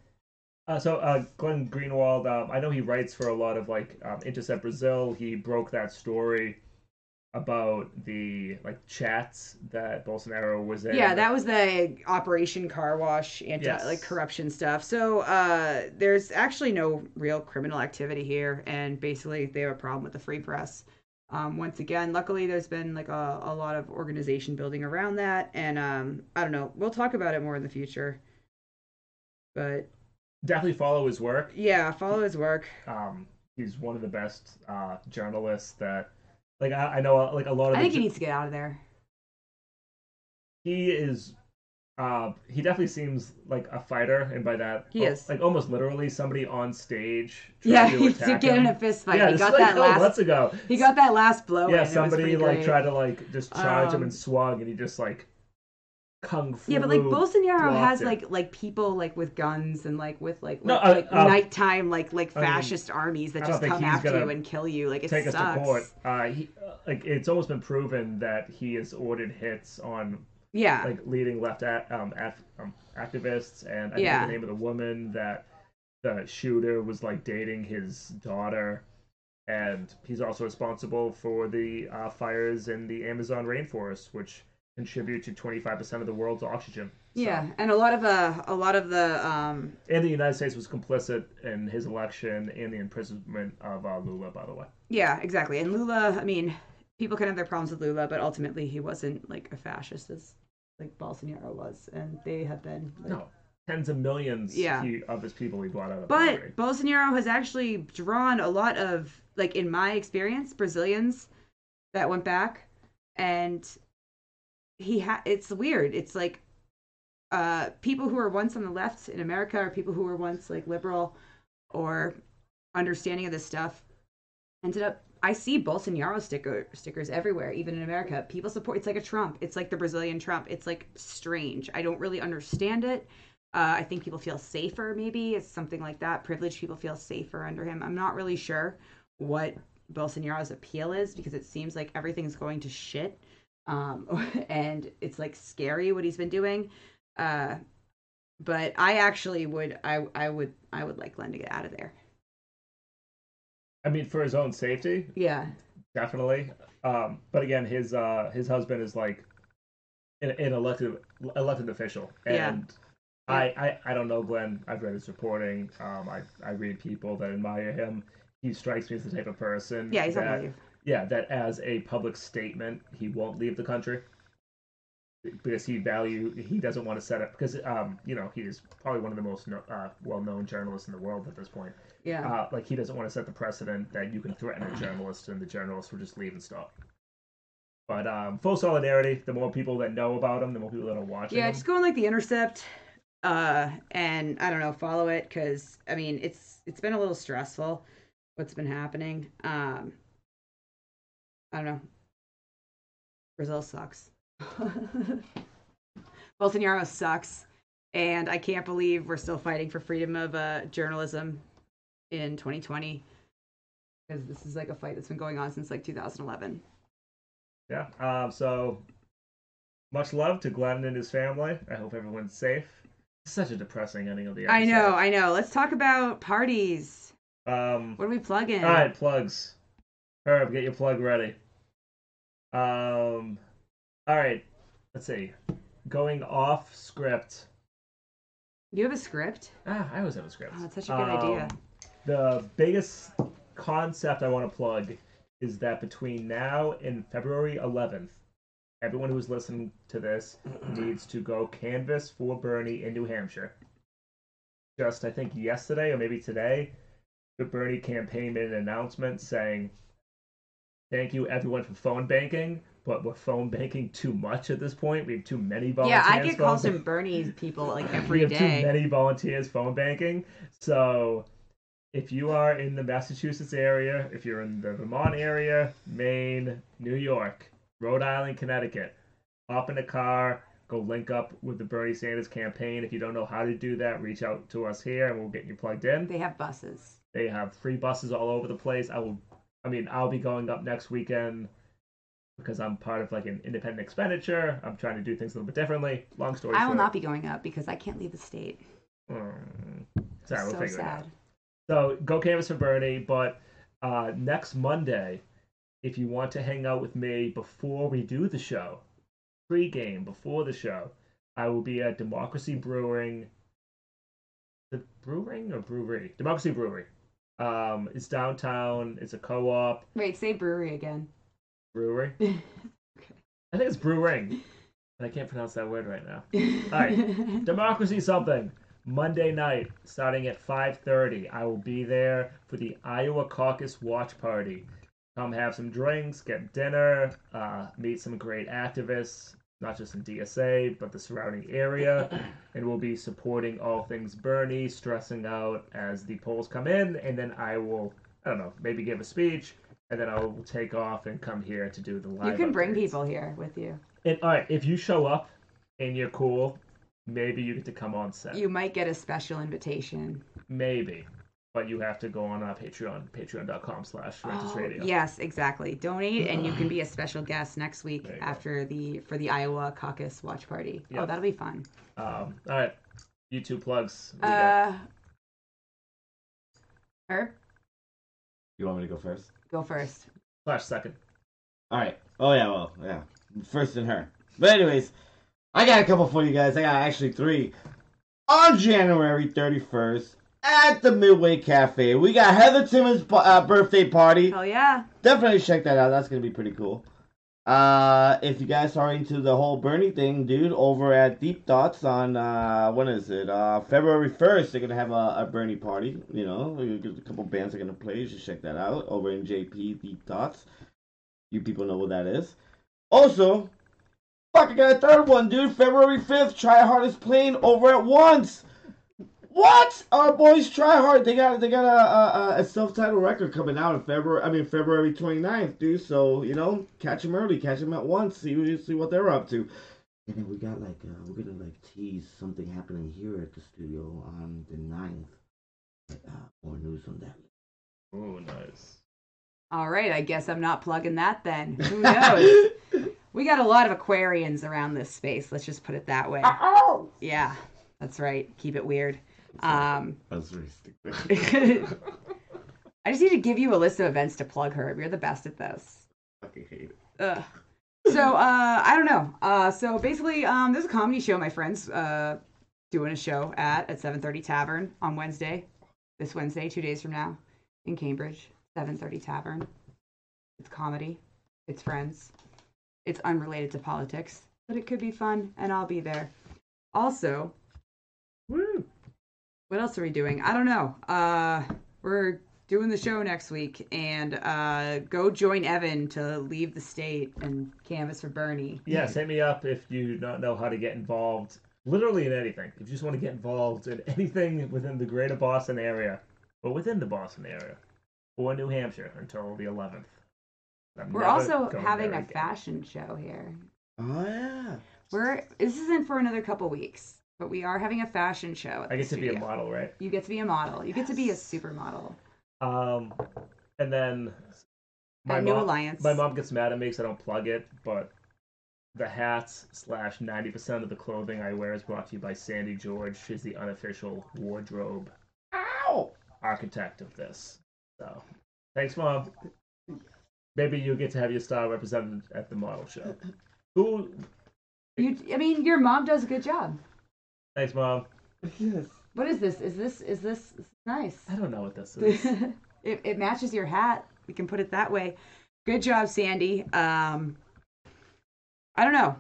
Uh, so uh, Glenn Greenwald, um, I know he writes for a lot of like um, Intercept Brazil. He broke that story about the like chats that Bolsonaro was in. Yeah, that was the Operation Car Wash anti Yes. like corruption stuff. So uh, there's actually no real criminal activity here, and basically they have a problem with the free press. Um, once again, luckily there's been like a, a lot of organization building around that, and um, I don't know. We'll talk about it more in the future. But definitely follow his work. yeah, follow his work. Um, he's one of the best uh, journalists that like I, I know uh, like a lot of I think he needs to get out of there. he is uh he definitely seems like a fighter and by that He is. like almost literally somebody on stage Yeah, to he get in a fist fight. yeah he got like, that last months ago He got that last blow. yeah somebody like great. tried to like just charge him Um, and swung and he just like kung fu Yeah, but like Bolsonaro has like like people like with guns and like with like, No, like, uh, like uh, nighttime like like I mean, fascist armies that just come after you and kill you. Like it take sucks. us to court uh he uh, like it's almost been proven that he has ordered hits on Yeah. like leading left at, um, af- um activists and I Yeah. think the name of the woman that the shooter was like dating his daughter and he's also responsible for the uh, fires in the Amazon rainforest which contribute to 25% of the world's oxygen Yeah, and a lot of uh, a lot of the um and the United States was complicit in his election and the imprisonment of uh, Lula by the way yeah exactly. And Lula, I mean, people can have their problems with Lula, but ultimately he wasn't like a fascist as like Bolsonaro was, and they have been. Like, no tens of millions Yeah. he, of his people he brought out of But Bolsonaro has actually drawn a lot of, like in my experience, Brazilians that went back, and he ha- It's weird. It's like uh, people who were once on the left in America, or people who were once like liberal or understanding of this stuff, ended up. I see Bolsonaro sticker stickers everywhere, even in America. People support. It's like a Trump. It's like the Brazilian Trump. It's like strange. I don't really understand it. Uh, I think people feel safer, maybe. It's something like that. Privileged people feel safer under him. I'm not really sure what Bolsonaro's appeal is because it seems like everything's going to shit. Um, and it's like scary what he's been doing. Uh, but I actually would, I, I would, I would like Glenn to get out of there. I mean for his own safety Yeah. definitely. Um, but again, his uh, his husband is like an, an elected elected official, Yeah. and I, I I don't know Glenn. I've read his reporting. Um, I I read people that admire him. He strikes me as the type of person. Yeah, he's that. Yeah, that as a public statement, he won't leave the country because he value he doesn't want to set up because um you know he is probably one of the most no, uh, well known journalists in the world at this point. Yeah. Uh, like he doesn't want to set the precedent that you can threaten a journalist and the journalist will just leave and stop. But um, full solidarity. The more people that know about him, the more people that are watching. Yeah, him. just go on like the Intercept, uh, and I don't know, follow it because I mean it's it's been a little stressful what's been happening. Um, I don't know. Brazil sucks. Bolsonaro sucks, and I can't believe we're still fighting for freedom of uh, journalism in 2020 because this is like a fight that's been going on since like 2011. Yeah. Um, so much love to Glenn and his family. I hope everyone's safe. Such a depressing ending of the episode. I know, I know. Let's talk about parties. Um, What do we plug in? all right, plugs. Herb, get your plug ready. Um, all right. Let's see. going off script. You have a script? Ah, I always have a script. Oh, that's such a good idea. Um, The biggest concept I want to plug is that between now and February 11th, everyone who's listening to this needs to go canvas for Bernie in New Hampshire. Just, I think, yesterday or maybe today, the Bernie campaign made an announcement saying, Thank you, everyone, for phone banking, but we're phone banking too much at this point. We have too many volunteers. Yeah, I get calls from Bernie's people like we every have day. too many volunteers phone banking. So if you are in the Massachusetts area, if you're in the Vermont area, Maine, New York, Rhode Island, Connecticut, hop in a car, go link up with the Bernie Sanders campaign. If you don't know how to do that, reach out to us here and we'll get you plugged in. They have buses. They have free buses all over the place. I will I mean, I'll be going up next weekend because I'm part of like an independent expenditure. I'm trying to do things a little bit differently. Long story I short. will not be going up because I can't leave the state. Mm. Sorry, we'll so figure it out. So go canvas for Bernie, but uh, next Monday, if you want to hang out with me before we do the show, pre-game before the show, I will be at Democracy Brewing. The brewing or brewery? Democracy Brewery. Um, it's downtown. It's a co-op Wait, say brewery again. brewery. okay. I think it's brewing. I can't pronounce that word right now. All right, democracy something. Monday night, starting at 5:30, I will be there for the Iowa Caucus Watch Party. Come have some drinks, get dinner, uh, meet some great activists, not just in DSA but the surrounding area, and we'll be supporting all things Bernie, stressing out as the polls come in, and then I will, I don't know, maybe give a speech, and then I will take off and come here to do the live. You can bring people here with you. And all right, if you show up and you're cool, maybe you get to come on set. You might get a special invitation. Maybe, but you have to go on uh, Patreon, patreon.com slash Rentus Oh, Radio. Yes, exactly. Donate, and you can be a special guest next week after the for the Iowa caucus watch party. Oh, that'll be fun. Um, all right, YouTube plugs. You got? Uh, her, You want me to go first? go first. Slash second. All right. Oh yeah, well, yeah. First and her. But anyways, I got a couple for you guys. I got actually three. On January 31st at the Midway Cafe, we got Heather Timmons' uh, birthday party. Oh yeah! Definitely check that out. That's gonna be pretty cool. Uh, if you guys are into the whole Bernie thing, dude, over at Deep Thoughts on uh, when is it? Uh, February first, they're gonna have a, a Bernie party. You know, a couple bands are gonna play. You should check that out over in JP Deep Thoughts. You people know what that is. Also, fuck, I got a third one, dude. February fifth, Try Hardest playing over at once. What? Our boys try hard. They got they got a, a, a self-titled record coming out in February. I mean February 29th, dude. So you know, catch them early, catch them at once. See see what they're up to. And then we got like uh, we're gonna like tease something happening here at the studio on the 9th. But, uh, more news on that. Oh, nice. All right, I guess I'm not plugging that then. Who knows? we got a lot of Aquarians around this space. Let's just put it that way. Oh. Yeah, that's right. Keep it weird. Um, That's very stupid. I just need to give you a list of events to plug her. You're the best at this. fucking hate it. Ugh. So uh, I don't know. Uh, so basically, um, there's a comedy show my friends uh, doing a show at at 7:30 Tavern on Wednesday, this Wednesday, two days from now, in Cambridge. 7:30 Tavern. It's comedy. It's friends. It's unrelated to politics, but it could be fun, and I'll be there. Also, Woo! What else are we doing? I don't know. Uh, we're doing the show next week, and uh, go join Evan to leave the state and canvas for Bernie. Yes, hit me up if you don't know how to get involved. Literally in anything. If you just want to get involved in anything within the greater Boston area, or within the Boston area, or New Hampshire until the 11th. I'm We're also having a again. fashion show here. Oh yeah. We're this isn't for another couple weeks, but we are having a fashion show. At I the get to be a model, right? You get to be a model. You get to be a supermodel. Um, and then my New mom, Alliance. my mom gets mad at me because I don't plug it, but the hats slash ninety percent of the clothing I wear is brought to you by Sandy George. She's the unofficial wardrobe Ow! architect of this. So, thanks, mom. Maybe you'll get to have your style represented at the model show. Who You, I mean, your mom does a good job. Thanks, mom. Yes. What is this? Is this is this, this is nice? I don't know what this is. it, it matches your hat. We can put it that way. Good job, Sandy. Um, I don't know.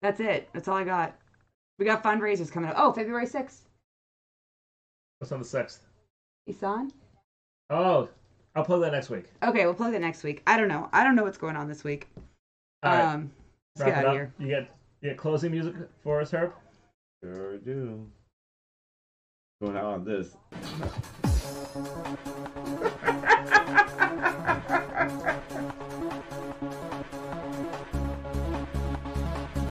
That's it. That's all I got. We got fundraisers coming up. Oh, February sixth. What's on the sixth? Isan. Oh, I'll plug that next week. Okay, we'll plug that next week. I don't know. I don't know what's going on this week. All right. Um, let's Wrap get it out up. of here. You get you get closing music for us, Herb. Sure do. Going out on this.